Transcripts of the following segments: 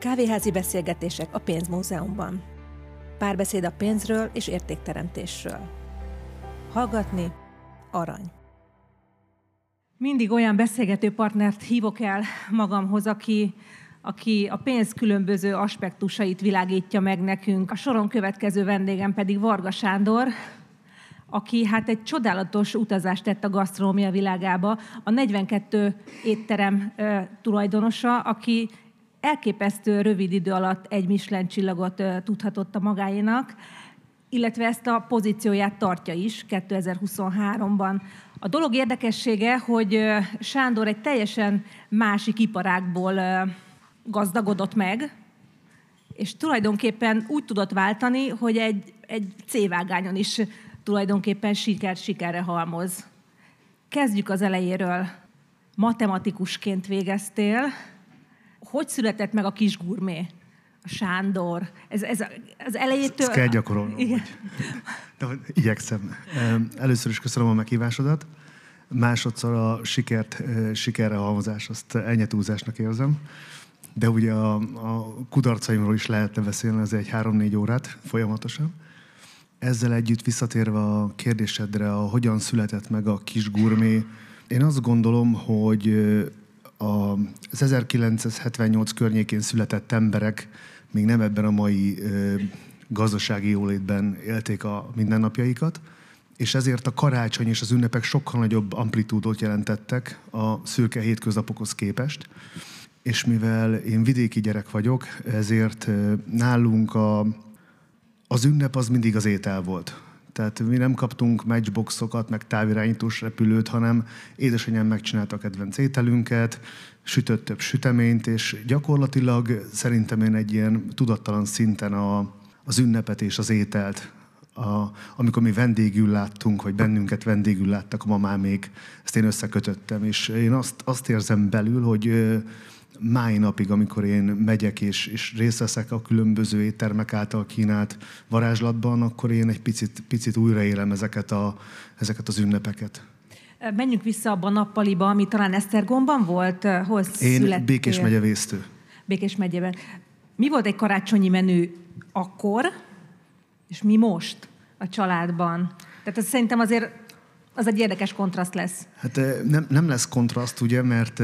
Kávéházi beszélgetések a Pénzmúzeumban. Párbeszéd a pénzről és értékteremtésről. Hallgatni arany. Mindig olyan beszélgető partnert hívok el magamhoz, aki, aki a pénz különböző aspektusait világítja meg nekünk. A soron következő vendégem pedig Varga Sándor, aki hát egy csodálatos utazást tett a gasztronómia világába, a 42 étterem tulajdonosa, aki elképesztő rövid idő alatt egy Michelin csillagot tudhatott a magáénak, illetve ezt a pozícióját tartja is 2023-ban. A dolog érdekessége, hogy Sándor egy teljesen másik iparágból gazdagodott meg, és tulajdonképpen úgy tudott váltani, hogy egy, egy C-vágányon is tulajdonképpen siker sikerre halmoz. Kezdjük az elejéről. Matematikusként végeztél. Hogy született meg a kis gurmé? A Sándor. Ez, ez az elejétől... Ezt kell gyakorolnom. Igen. De, igyekszem. Először is köszönöm a meghívásodat. Másodszor a sikert, sikerre halmozás, azt elnyetúzásnak érzem. De ugye a, a kudarcaimról is lehetne beszélni, az egy három-négy órát folyamatosan. Ezzel együtt visszatérve a kérdésedre, a hogyan született meg a kis gurmé, én azt gondolom, hogy az 1978 környékén született emberek még nem ebben a mai gazdasági jólétben élték a mindennapjaikat, és ezért a karácsony és az ünnepek sokkal nagyobb amplitúdot jelentettek a szürke hétköznapokhoz képest. És mivel én vidéki gyerek vagyok, ezért nálunk a az ünnep az mindig az étel volt. Tehát mi nem kaptunk matchboxokat, meg távirányítós repülőt, hanem édesanyám megcsinálta a kedvenc ételünket, sütött több süteményt, és gyakorlatilag szerintem én egy ilyen tudattalan szinten a, az ünnepet és az ételt, a, amikor mi vendégül láttunk, vagy bennünket vendégül láttak a mamámék, ezt én összekötöttem, és én azt, azt érzem belül, hogy máj napig, amikor én megyek és, és részt veszek a különböző éttermek által kínált varázslatban, akkor én egy picit, picit újraélem ezeket, a, ezeket az ünnepeket. Menjünk vissza abba a nappaliba, ami talán Esztergomban volt. Hol Én születtél? Békés megye vésztő. Békés megyében. Mi volt egy karácsonyi menü akkor, és mi most a családban? Tehát ez szerintem azért az egy érdekes kontraszt lesz. Hát nem, nem lesz kontraszt, ugye, mert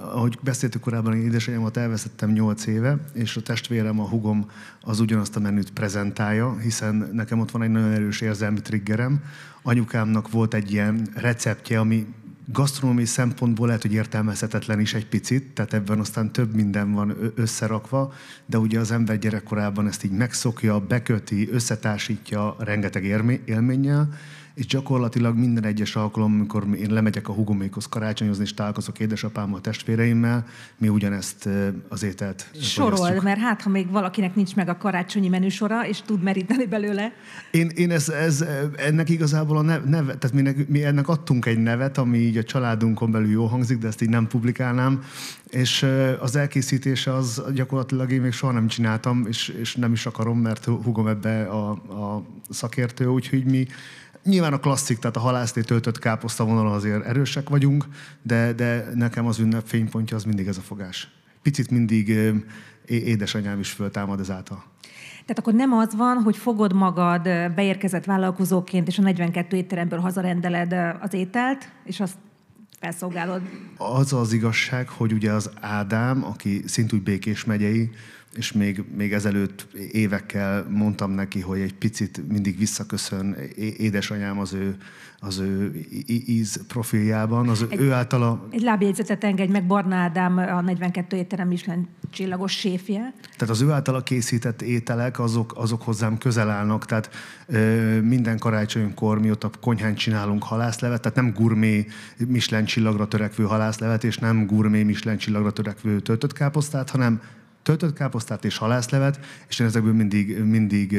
ahogy beszéltük korábban, én édesanyámat elveszettem 8 éve, és a testvérem, a hugom az ugyanazt a menüt prezentálja, hiszen nekem ott van egy nagyon erős érzelmi triggerem. Anyukámnak volt egy ilyen receptje, ami gasztronómiai szempontból lehet, hogy értelmezhetetlen is egy picit, tehát ebben aztán több minden van összerakva, de ugye az ember gyerekkorában ezt így megszokja, beköti, összetársítja rengeteg élménnyel, és gyakorlatilag minden egyes alkalom, amikor én lemegyek a hugomékhoz karácsonyozni, és találkozok édesapámmal, testvéreimmel, mi ugyanezt az ételt Sorol, mert hát, ha még valakinek nincs meg a karácsonyi menüsora, és tud meríteni belőle. Én, én ez, ez, ennek igazából a neve, neve tehát mi, mi ennek adtunk egy nevet, ami így a családunkon belül jó hangzik, de ezt így nem publikálnám, és az elkészítése az gyakorlatilag én még soha nem csináltam, és, és nem is akarom, mert hugom ebbe a, a szakértő, úgyhogy mi Nyilván a klasszik, tehát a halászlé töltött káposzta vonal azért erősek vagyunk, de, de nekem az ünnep fénypontja az mindig ez a fogás. Picit mindig édesanyám is föltámad ezáltal. Tehát akkor nem az van, hogy fogod magad beérkezett vállalkozóként, és a 42 étteremből hazarendeled az ételt, és azt felszolgálod? Az az igazság, hogy ugye az Ádám, aki szintúgy Békés megyei, és még, még ezelőtt évekkel mondtam neki, hogy egy picit mindig visszaköszön édesanyám az ő, az ő íz profiljában, az egy, ő általa... Egy lábjegyzetet engedj meg, Barna Ádám, a 42 étterem Michelin csillagos séfje. Tehát az ő általa készített ételek, azok, azok hozzám közel állnak, tehát ö, minden karácsonykor mi ott a konyhán csinálunk halászlevet, tehát nem gurmé Michelin csillagra törekvő halászlevet, és nem gurmé Michelin csillagra törekvő töltött káposztát, hanem töltött káposztát és halászlevet, és én ezekből mindig, mindig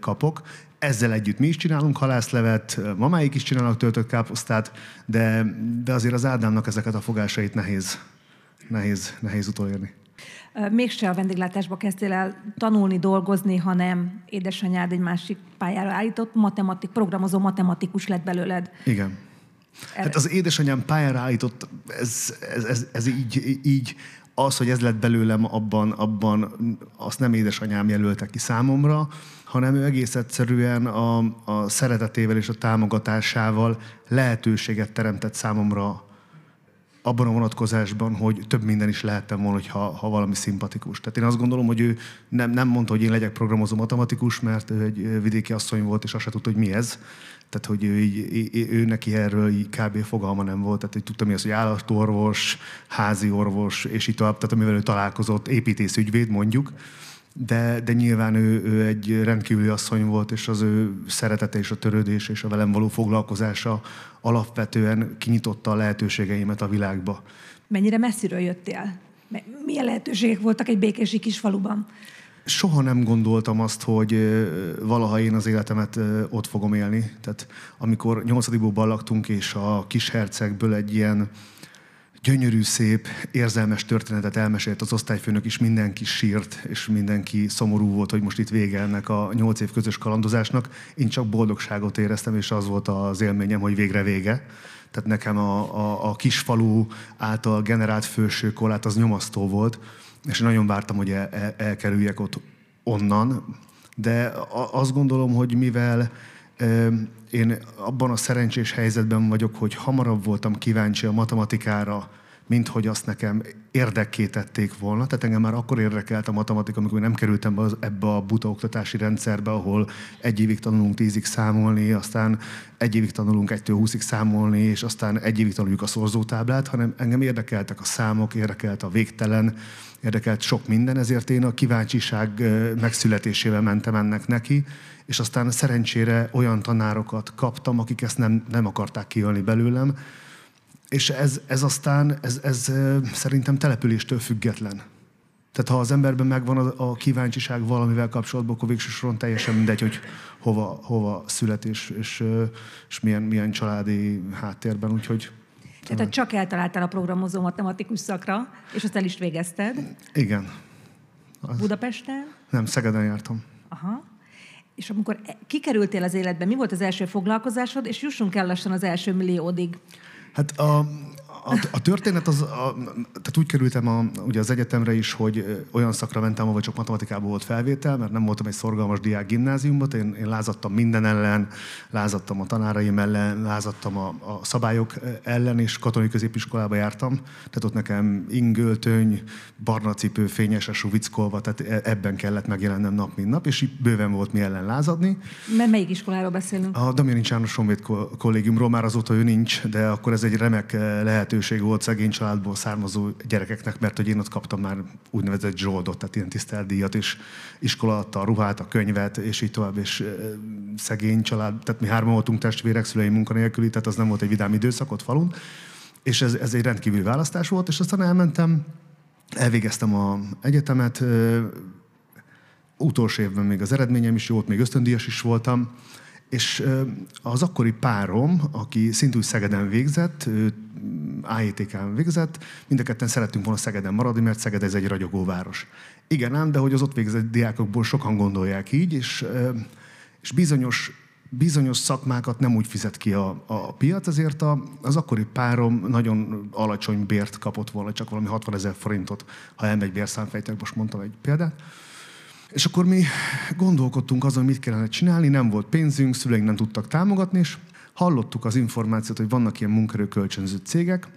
kapok. Ezzel együtt mi is csinálunk halászlevet, mamáik is csinálnak töltött káposztát, de, de azért az Ádámnak ezeket a fogásait nehéz, nehéz, nehéz utolérni. Mégse a vendéglátásba kezdtél el tanulni, dolgozni, hanem édesanyád egy másik pályára állított, matematik, programozó matematikus lett belőled. Igen. Hát az édesanyám pályára állított, ez, ez, ez, ez így, így az, hogy ez lett belőlem, abban, abban azt nem édesanyám jelölte ki számomra, hanem ő egész egyszerűen a, a szeretetével és a támogatásával lehetőséget teremtett számomra abban a vonatkozásban, hogy több minden is lehettem volna, ha, ha valami szimpatikus. Tehát én azt gondolom, hogy ő nem, nem mondta, hogy én legyek programozó matematikus, mert ő egy vidéki asszony volt, és azt se tudta, hogy mi ez. Tehát, hogy ő, így, ő neki erről így kb. fogalma nem volt. Tehát, hogy tudta mi az, hogy állatorvos, házi orvos, és így tovább. Tehát, amivel ő találkozott, építészügyvéd mondjuk de, de nyilván ő, ő egy rendkívüli asszony volt, és az ő szeretete és a törődés és a velem való foglalkozása alapvetően kinyitotta a lehetőségeimet a világba. Mennyire messziről jöttél? Milyen lehetőségek voltak egy békési kisfaluban? Soha nem gondoltam azt, hogy valaha én az életemet ott fogom élni. Tehát amikor nyolcadikból laktunk, és a kis hercegből egy ilyen gyönyörű, szép, érzelmes történetet elmesélt az osztályfőnök is, mindenki sírt, és mindenki szomorú volt, hogy most itt vége ennek a nyolc év közös kalandozásnak. Én csak boldogságot éreztem, és az volt az élményem, hogy végre vége. Tehát nekem a, a, a kisfalu által generált fősőkorlát az nyomasztó volt, és nagyon vártam, hogy el, el, elkerüljek ott onnan, de azt gondolom, hogy mivel én abban a szerencsés helyzetben vagyok, hogy hamarabb voltam kíváncsi a matematikára, mint hogy azt nekem érdekké tették volna. Tehát engem már akkor érdekelt a matematika, amikor nem kerültem be ebbe a buta oktatási rendszerbe, ahol egy évig tanulunk tízig számolni, aztán egy évig tanulunk egytől húszig számolni, és aztán egy évig tanuljuk a szorzótáblát, hanem engem érdekeltek a számok, érdekelt a végtelen, érdekelt sok minden, ezért én a kíváncsiság megszületésével mentem ennek neki, és aztán szerencsére olyan tanárokat kaptam, akik ezt nem, nem akarták kiölni belőlem, és ez, ez aztán, ez, ez szerintem településtől független. Tehát ha az emberben megvan a, a kíváncsiság valamivel kapcsolatban, akkor végső soron teljesen mindegy, hogy hova, hova szület és, és, és milyen, milyen családi háttérben, úgyhogy... Tehát csak eltaláltál a programozó matematikus szakra, és azt el is végezted? Igen. Az... Budapesten? Nem, Szegeden jártam. Aha. És amikor e- kikerültél az életbe, mi volt az első foglalkozásod, és jussunk el lassan az első milliódig? Hát a, a, a történet az, a, tehát úgy kerültem a, ugye az egyetemre is, hogy olyan szakra mentem, ahol csak matematikában volt felvétel, mert nem voltam egy szorgalmas diák gimnáziumban, én, én lázadtam minden ellen, lázadtam a tanáraim ellen, lázadtam a, a szabályok ellen, és katonai középiskolába jártam, tehát ott nekem ingöltöny, barna cipő, fényes vickolva, tehát e, ebben kellett megjelennem nap, mint nap, és bőven volt mi ellen lázadni. Mert melyik iskoláról beszélünk? A Damjani János Honvéd kollégiumról már azóta ő nincs, de akkor ez egy remek lehet lehetőség volt szegény családból származó gyerekeknek, mert hogy én ott kaptam már úgynevezett zsoldot, tehát ilyen tiszteldíjat, és iskola adta a ruhát, a könyvet, és így tovább, és szegény család, tehát mi hárman voltunk testvérek, szülei munkanélküli, tehát az nem volt egy vidám időszak ott falun, és ez, ez egy rendkívüli választás volt, és aztán elmentem, elvégeztem a egyetemet, utolsó évben még az eredményem is jó volt, még ösztöndíjas is voltam, és az akkori párom, aki szintúgy Szegeden végzett, AETK-n végzett, mind a ketten szerettünk volna Szegeden maradni, mert Szeged ez egy ragyogó város. Igen ám, de hogy az ott végzett diákokból sokan gondolják így, és, és bizonyos, bizonyos szakmákat nem úgy fizet ki a, a piac, ezért a, az akkori párom nagyon alacsony bért kapott volna, csak valami 60 ezer forintot, ha elmegy bérszámfejtek, most mondtam egy példát. És akkor mi gondolkodtunk azon, mit kellene csinálni, nem volt pénzünk, szüleink nem tudtak támogatni, és hallottuk az információt, hogy vannak ilyen munkerőkölcsönző cégek,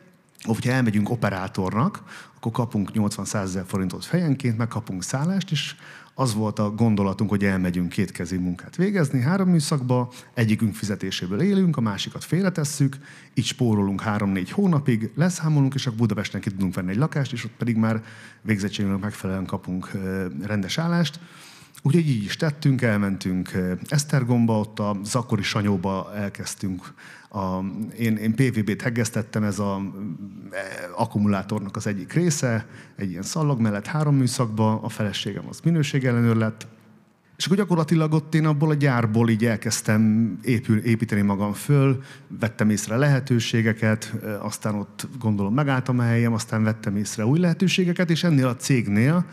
hogyha elmegyünk operátornak, akkor kapunk 80-100 ezer forintot fejenként, megkapunk szállást, és az volt a gondolatunk, hogy elmegyünk kétkezi munkát végezni három műszakba, egyikünk fizetéséből élünk, a másikat félretesszük, így spórolunk három-négy hónapig, leszámolunk, és akkor Budapesten ki tudunk venni egy lakást, és ott pedig már végzettségünknek megfelelően kapunk rendes állást. Úgyhogy így is tettünk, elmentünk Esztergomba, ott a Zakori Sanyóba elkezdtünk. A, én, én PVB-t heggeztettem, ez a e, akkumulátornak az egyik része, egy ilyen szallag mellett három műszakba, a feleségem az minőségellenőr lett, és akkor gyakorlatilag ott én abból a gyárból így elkezdtem épül, építeni magam föl, vettem észre lehetőségeket, aztán ott gondolom megálltam a helyem, aztán vettem észre új lehetőségeket, és ennél a cégnél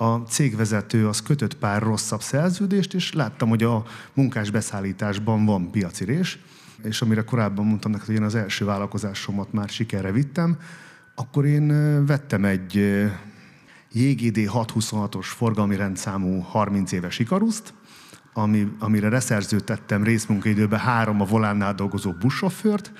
a cégvezető az kötött pár rosszabb szerződést, és láttam, hogy a munkás beszállításban van piacirés, és amire korábban mondtam neked, hogy én az első vállalkozásomat már sikerre vittem, akkor én vettem egy JGD 626-os forgalmi rendszámú 30 éves Ikaruszt, ami, amire reszerződtettem részmunkaidőben három a volánnál dolgozó buszsofőrt,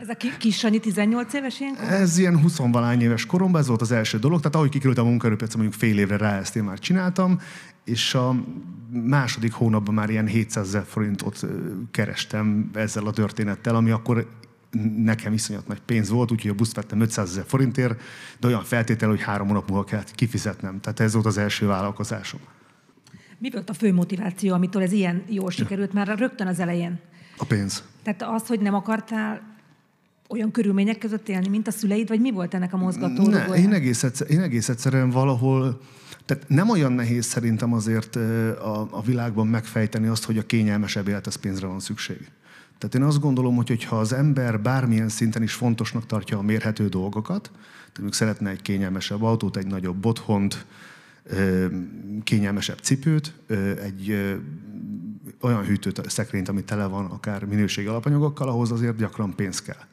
ez a kis Sanyi 18 éves ilyenkor? Ez ilyen 20 valány éves koromban, ez volt az első dolog. Tehát ahogy kikerültem a munkaerőpiacra, mondjuk fél évre rá ezt én már csináltam, és a második hónapban már ilyen 700 ezer forintot kerestem ezzel a történettel, ami akkor nekem iszonyat nagy pénz volt, úgyhogy a buszt vettem 500 ezer forintért, de olyan feltétel, hogy három hónap múlva kellett kifizetnem. Tehát ez volt az első vállalkozásom. Mi volt a fő motiváció, amitől ez ilyen jól sikerült már rögtön az elején? A pénz. Tehát az, hogy nem akartál olyan körülmények között élni, mint a szüleid, vagy mi volt ennek a mozgató? Ne, én egész, egyszer, én egész egyszerűen valahol, tehát nem olyan nehéz szerintem azért a, a világban megfejteni azt, hogy a kényelmesebb élethez pénzre van szükség. Tehát én azt gondolom, hogy ha az ember bármilyen szinten is fontosnak tartja a mérhető dolgokat, tehát mondjuk szeretne egy kényelmesebb autót, egy nagyobb otthont, kényelmesebb cipőt, egy olyan hűtőt, szekrényt, ami tele van akár minőségi alapanyagokkal, ahhoz azért gyakran pénz kell.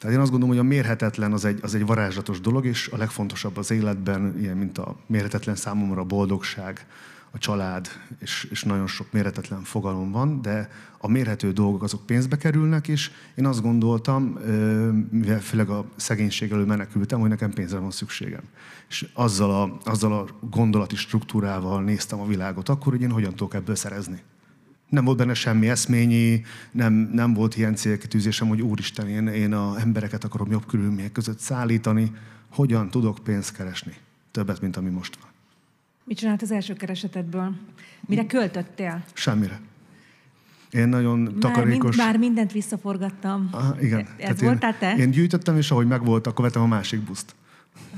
Tehát én azt gondolom, hogy a mérhetetlen az egy, az egy varázslatos dolog, és a legfontosabb az életben, ilyen mint a mérhetetlen számomra a boldogság, a család, és, és nagyon sok mérhetetlen fogalom van, de a mérhető dolgok azok pénzbe kerülnek, és én azt gondoltam, mivel főleg a szegénység elől menekültem, hogy nekem pénzre van szükségem. És azzal a, azzal a gondolati struktúrával néztem a világot akkor, hogy én hogyan tudok ebből szerezni nem volt benne semmi eszményi, nem, nem volt ilyen célkitűzésem, hogy úristen, én, én a embereket akarom jobb körülmények között szállítani, hogyan tudok pénzt keresni. Többet, mint ami most van. Mit csinált az első keresetedből? Mire költöttél? Semmire. Én nagyon már takarékos... Mind, már mindent visszaforgattam. Aha, igen. Ez Tehát voltál te? Én gyűjtöttem, és ahogy megvolt, akkor vettem a másik buszt.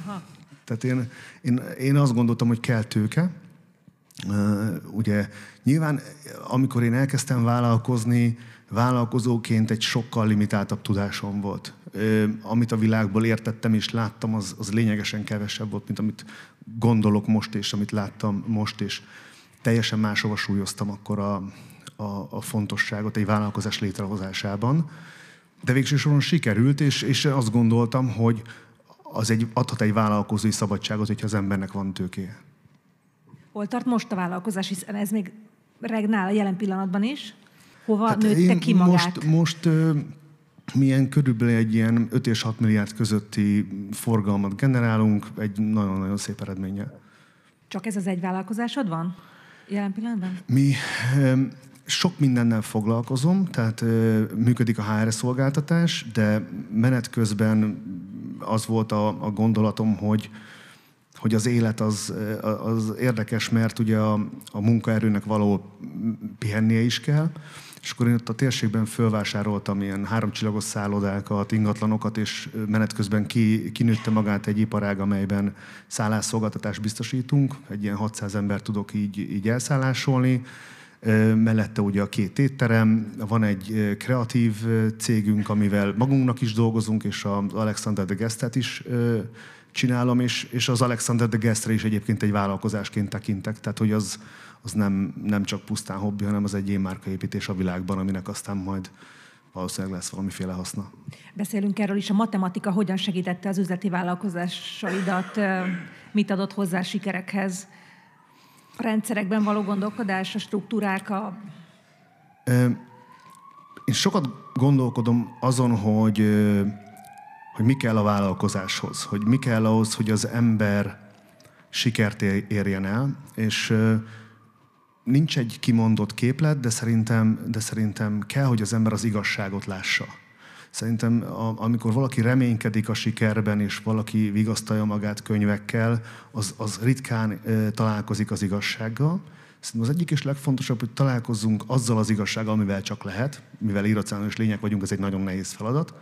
Aha. Tehát én, én, én azt gondoltam, hogy kell tőke, Ugye nyilván, amikor én elkezdtem vállalkozni, vállalkozóként egy sokkal limitáltabb tudásom volt. Amit a világból értettem és láttam, az, az lényegesen kevesebb volt, mint amit gondolok most, és amit láttam most, és teljesen máshova súlyoztam akkor a, a, a fontosságot egy vállalkozás létrehozásában. De végső soron sikerült, és, és azt gondoltam, hogy az egy, adhat egy vállalkozói szabadságot, hogyha az embernek van tőkéje. Hol tart most a vállalkozás, hiszen ez még regnál a jelen pillanatban is? Hova hát nőtte ki magát? Most, most milyen körülbelül egy ilyen 5 és 6 milliárd közötti forgalmat generálunk, egy nagyon-nagyon szép eredménnyel. Csak ez az egy vállalkozásod van jelen pillanatban? Mi sok mindennel foglalkozom, tehát működik a HR szolgáltatás, de menet közben az volt a, a gondolatom, hogy hogy az élet az, az érdekes, mert ugye a, a munkaerőnek való pihennie is kell, és akkor én ott a térségben fölvásároltam ilyen háromcsillagos szállodákat, ingatlanokat, és menet közben ki, kinőtte magát egy iparág, amelyben szállásszolgáltatást biztosítunk. Egy ilyen 600 ember tudok így, így elszállásolni. Mellette ugye a két étterem, van egy kreatív cégünk, amivel magunknak is dolgozunk, és az Alexander de Gestet is csinálom, és, és az Alexander de Gestre is egyébként egy vállalkozásként tekintek, tehát hogy az, az nem, nem csak pusztán hobbi, hanem az egy én márkaépítés a világban, aminek aztán majd valószínűleg lesz valamiféle haszna. Beszélünk erről is, a matematika hogyan segítette az üzleti vállalkozásaidat, mit adott hozzá a sikerekhez? A rendszerekben való gondolkodás, a struktúrák, a... Én sokat gondolkodom azon, hogy hogy mi kell a vállalkozáshoz, hogy mi kell ahhoz, hogy az ember sikert érjen el, és nincs egy kimondott képlet, de szerintem, de szerintem kell, hogy az ember az igazságot lássa. Szerintem, amikor valaki reménykedik a sikerben, és valaki vigasztalja magát könyvekkel, az, az ritkán találkozik az igazsággal. Szerintem az egyik és legfontosabb, hogy találkozzunk azzal az igazsággal, amivel csak lehet, mivel irracionális lények vagyunk, ez egy nagyon nehéz feladat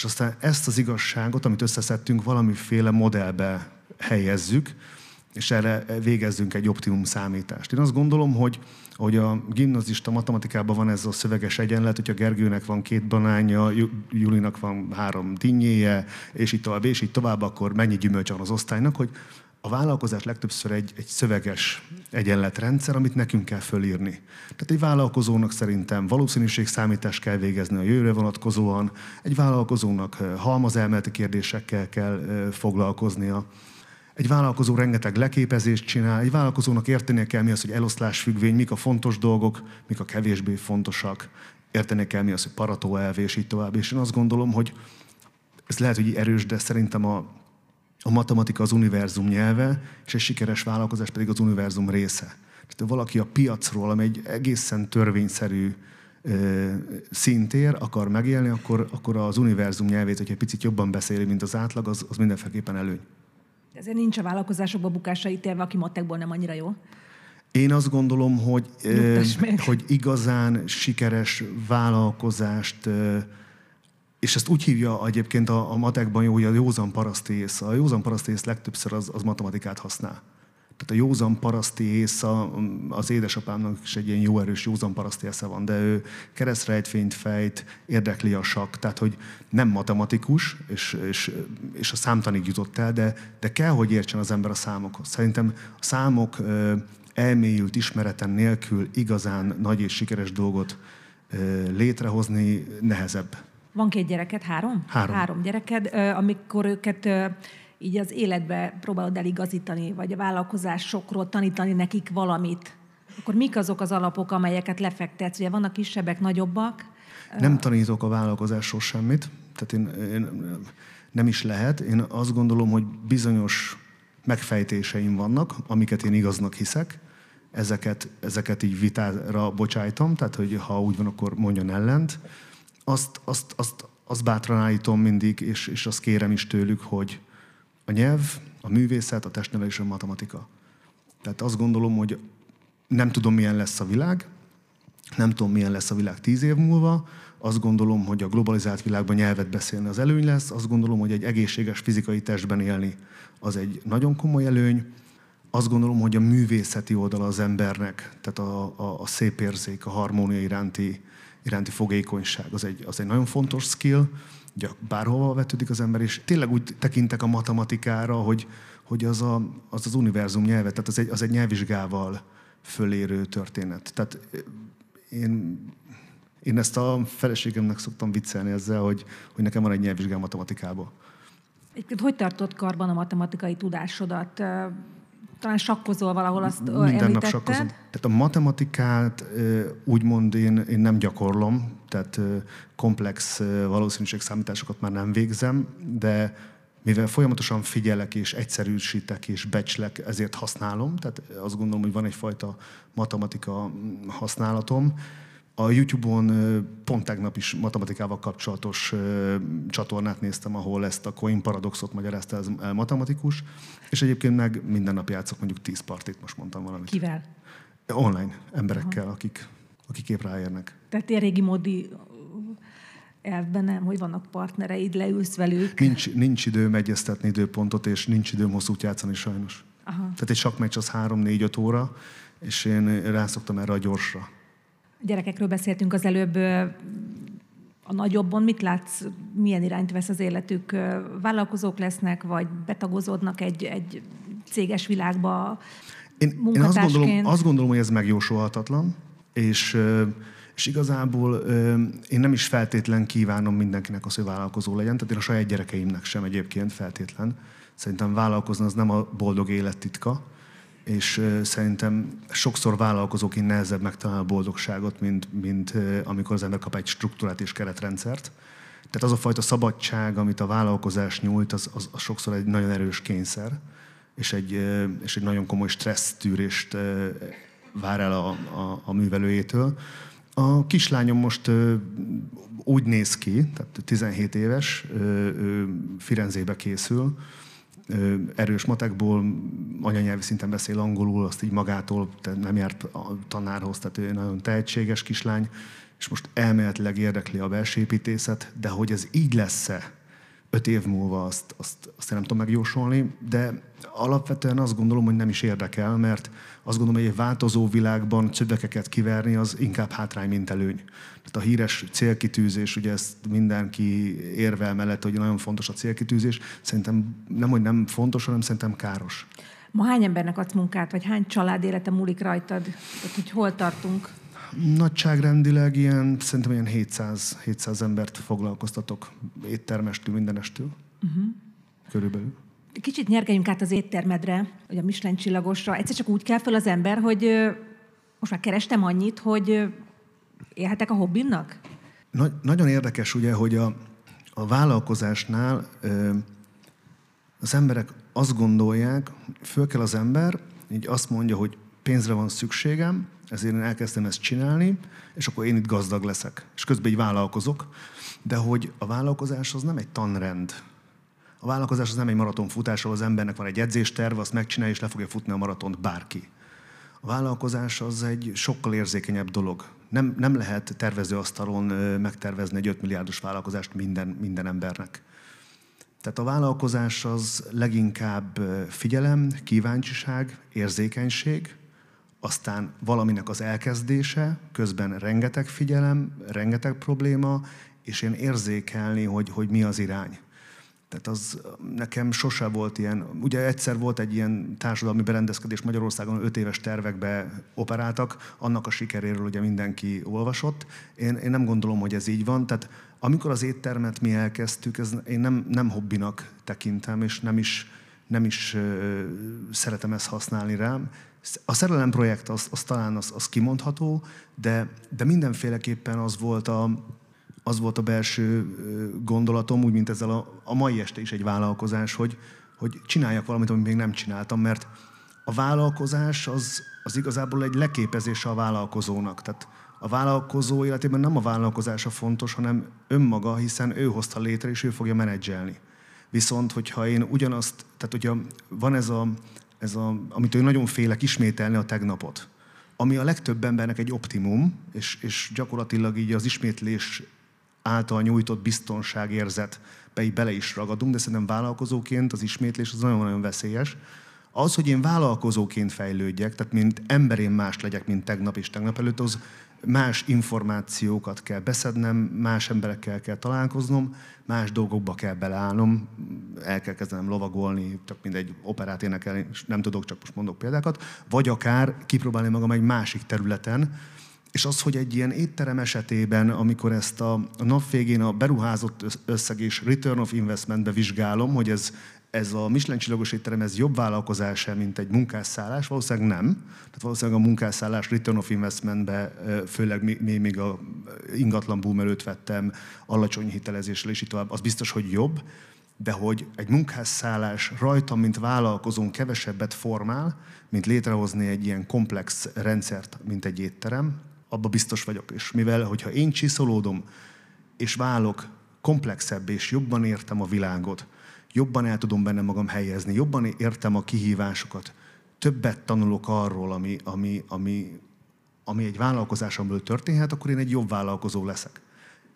és aztán ezt az igazságot, amit összeszedtünk, valamiféle modellbe helyezzük, és erre végezzünk egy optimum számítást. Én azt gondolom, hogy, hogy a gimnazista matematikában van ez a szöveges egyenlet, hogyha Gergőnek van két banánja, Julinak van három dinnyéje, és így tovább, és így tovább, akkor mennyi gyümölcs van az osztálynak, hogy a vállalkozás legtöbbször egy, egy szöveges egyenletrendszer, amit nekünk kell fölírni. Tehát egy vállalkozónak szerintem valószínűségszámítást kell végezni a jövőre vonatkozóan, egy vállalkozónak halmazelméleti kérdésekkel kell foglalkoznia, egy vállalkozó rengeteg leképezést csinál, egy vállalkozónak értenie kell mi az, hogy eloszlás függvény, mik a fontos dolgok, mik a kevésbé fontosak, értenie kell mi az, hogy parató elv, így tovább. És én azt gondolom, hogy ez lehet, hogy erős, de szerintem a, a matematika az univerzum nyelve, és egy sikeres vállalkozás pedig az univerzum része. Tehát valaki a piacról, ami egy egészen törvényszerű ö, szintér akar megélni, akkor, akkor az univerzum nyelvét, hogyha egy picit jobban beszéli, mint az átlag, az, az mindenféleképpen előny. Ezért nincs a vállalkozásokba bukásra ítélve, aki matekból nem annyira jó. Én azt gondolom, hogy, ö, hogy igazán sikeres vállalkozást ö, és ezt úgy hívja egyébként a, a matekban jó, hogy a józan paraszti ész. A józan paraszti ész legtöbbször az, az matematikát használ. Tehát a józan paraszti ész, az édesapámnak is egy ilyen jó erős józan paraszti esze van, de ő keresztrejtvényt fejt, érdekli a sakk, tehát hogy nem matematikus, és, és, és a számtanig jutott el, de, de kell, hogy értsen az ember a számokhoz. Szerintem a számok elmélyült ismereten nélkül igazán nagy és sikeres dolgot létrehozni nehezebb. Van két gyereket, három? Három. Három gyereked, amikor őket így az életbe próbálod eligazítani, vagy a vállalkozásokról tanítani nekik valamit, akkor mik azok az alapok, amelyeket lefektetsz? Ugye vannak kisebbek, nagyobbak? Nem tanítok a vállalkozásról semmit, tehát én, én nem is lehet. Én azt gondolom, hogy bizonyos megfejtéseim vannak, amiket én igaznak hiszek, ezeket, ezeket így vitára bocsájtom, tehát hogy ha úgy van, akkor mondjon ellent azt, azt, azt, azt bátran állítom mindig, és, és azt kérem is tőlük, hogy a nyelv, a művészet, a testnevelés, a matematika. Tehát azt gondolom, hogy nem tudom, milyen lesz a világ, nem tudom, milyen lesz a világ tíz év múlva, azt gondolom, hogy a globalizált világban nyelvet beszélni az előny lesz, azt gondolom, hogy egy egészséges fizikai testben élni az egy nagyon komoly előny, azt gondolom, hogy a művészeti oldala az embernek, tehát a, a, a szép érzék, a harmónia iránti iránti fogékonyság, az egy, az egy nagyon fontos skill, ugye bárhova vetődik az ember, és tényleg úgy tekintek a matematikára, hogy, hogy az, a, az az univerzum nyelve, tehát az egy, az egy nyelvvizsgával fölérő történet. Tehát eh, én, én ezt a feleségemnek szoktam viccelni ezzel, hogy, hogy nekem van egy nyelvvizsgál matematikából. Hogy tartott karban a matematikai tudásodat? Talán sakkozol valahol, azt Minden említetted. nap sakkozom. Tehát a matematikát úgymond én, én nem gyakorlom, tehát komplex valószínűségszámításokat már nem végzem, de mivel folyamatosan figyelek és egyszerűsítek és becslek, ezért használom, tehát azt gondolom, hogy van egyfajta matematika használatom, a YouTube-on pont tegnap is matematikával kapcsolatos csatornát néztem, ahol ezt a coin paradoxot magyarázta ez matematikus, és egyébként meg minden nap játszok mondjuk 10 partit, most mondtam valamit. Kivel? Online emberekkel, akik, akik épp ráérnek. Tehát ilyen régi módi elvben nem, hogy vannak partnereid, leülsz velük. Nincs, nincs időm egyeztetni időpontot, és nincs időm hosszút játszani sajnos. Aha. Tehát egy sakmeccs az 3-4-5 óra, és én rászoktam erre a gyorsra. A gyerekekről beszéltünk az előbb, a nagyobban mit látsz, milyen irányt vesz az életük? Vállalkozók lesznek, vagy betagozódnak egy, egy céges világba én, én azt, gondolom, azt gondolom, hogy ez megjósolhatatlan, és, és igazából én nem is feltétlen kívánom mindenkinek az, hogy vállalkozó legyen, tehát én a saját gyerekeimnek sem egyébként feltétlen. Szerintem vállalkozni az nem a boldog élet titka, és szerintem sokszor vállalkozóként nehezebb megtalálni a boldogságot, mint, mint amikor az ember kap egy struktúrát és keretrendszert. Tehát az a fajta szabadság, amit a vállalkozás nyújt, az, az, az sokszor egy nagyon erős kényszer, és egy, és egy nagyon komoly stressztűrést vár el a, a, a művelőjétől. A kislányom most úgy néz ki, tehát 17 éves, Firenzébe készül, erős matekból, anyanyelvi szinten beszél angolul, azt így magától nem járt a tanárhoz, tehát ő nagyon tehetséges kislány, és most elméletileg érdekli a belsépítészet, de hogy ez így lesz-e öt év múlva, azt, azt, azt én nem tudom megjósolni, de alapvetően azt gondolom, hogy nem is érdekel, mert azt gondolom, hogy egy változó világban csödekeket kiverni, az inkább hátrány, mint előny. Tehát a híres célkitűzés, ugye ezt mindenki érvel mellett, hogy nagyon fontos a célkitűzés, szerintem nem, hogy nem fontos, hanem szerintem káros. Ma hány embernek adsz munkát, vagy hány család élete múlik rajtad? Tehát, hogy hol tartunk? Nagyságrendileg ilyen, szerintem ilyen 700, 700 embert foglalkoztatok, éttermestől, mindenestől. Uh-huh. Körülbelül. Kicsit nyergeljünk át az éttermedre, vagy a Michelin csillagosra. Egyszer csak úgy kell fel az ember, hogy most már kerestem annyit, hogy élhetek a hobbimnak? Na, nagyon érdekes ugye, hogy a, a vállalkozásnál ö, az emberek azt gondolják, föl kell az ember, így azt mondja, hogy pénzre van szükségem, ezért én elkezdtem ezt csinálni, és akkor én itt gazdag leszek. És közben így vállalkozok. De hogy a vállalkozás az nem egy tanrend. A vállalkozás az nem egy maratonfutás, ahol az embernek van egy edzésterve, azt megcsinálja, és le fogja futni a maratont bárki. A vállalkozás az egy sokkal érzékenyebb dolog. Nem, nem lehet tervezőasztalon megtervezni egy 5 milliárdos vállalkozást minden, minden embernek. Tehát a vállalkozás az leginkább figyelem, kíváncsiság, érzékenység, aztán valaminek az elkezdése, közben rengeteg figyelem, rengeteg probléma, és én érzékelni, hogy, hogy mi az irány. Tehát az nekem sose volt ilyen, ugye egyszer volt egy ilyen társadalmi berendezkedés Magyarországon, öt éves tervekbe operáltak, annak a sikeréről ugye mindenki olvasott. Én, én nem gondolom, hogy ez így van. Tehát amikor az éttermet mi elkezdtük, ez én nem, nem hobbinak tekintem, és nem is, nem is uh, szeretem ezt használni rám. A szerelem projekt az, az talán az, az kimondható, de, de mindenféleképpen az volt a, az volt a belső gondolatom, úgy, mint ezzel a, a mai este is egy vállalkozás, hogy, hogy csináljak valamit, amit még nem csináltam, mert a vállalkozás az, az igazából egy leképezése a vállalkozónak. Tehát a vállalkozó életében nem a vállalkozása fontos, hanem önmaga, hiszen ő hozta létre, és ő fogja menedzselni. Viszont, hogyha én ugyanazt, tehát hogyha van ez a, ez a amit ő nagyon félek ismételni a tegnapot, ami a legtöbb embernek egy optimum, és, és gyakorlatilag így az ismétlés által nyújtott biztonságérzet be bele is ragadunk, de szerintem vállalkozóként az ismétlés az nagyon-nagyon veszélyes. Az, hogy én vállalkozóként fejlődjek, tehát mint ember én más legyek, mint tegnap és tegnap előtt, az más információkat kell beszednem, más emberekkel kell találkoznom, más dolgokba kell beleállnom, el kell kezdenem lovagolni, csak mindegy operát énekelni, és nem tudok, csak most mondok példákat, vagy akár kipróbálni magam egy másik területen, és az, hogy egy ilyen étterem esetében, amikor ezt a, a nap végén a beruházott összeg és return of investmentbe vizsgálom, hogy ez, ez a Michelin csillagos étterem, ez jobb vállalkozása, mint egy munkásszállás? Valószínűleg nem. Tehát valószínűleg a munkásszállás return of investmentbe, főleg még, még a ingatlan boom előtt vettem, alacsony hitelezéssel és így tovább, az biztos, hogy jobb, de hogy egy munkásszállás rajtam, mint vállalkozón kevesebbet formál, mint létrehozni egy ilyen komplex rendszert, mint egy étterem, abba biztos vagyok. És mivel, hogyha én csiszolódom, és válok komplexebb, és jobban értem a világot, jobban el tudom benne magam helyezni, jobban értem a kihívásokat, többet tanulok arról, ami, ami, ami, ami egy vállalkozásomból történhet, akkor én egy jobb vállalkozó leszek.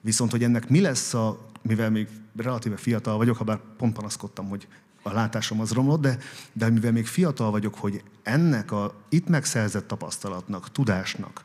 Viszont, hogy ennek mi lesz a, mivel még relatíve fiatal vagyok, ha bár pont panaszkodtam, hogy a látásom az romlott, de, de mivel még fiatal vagyok, hogy ennek a itt megszerzett tapasztalatnak, tudásnak,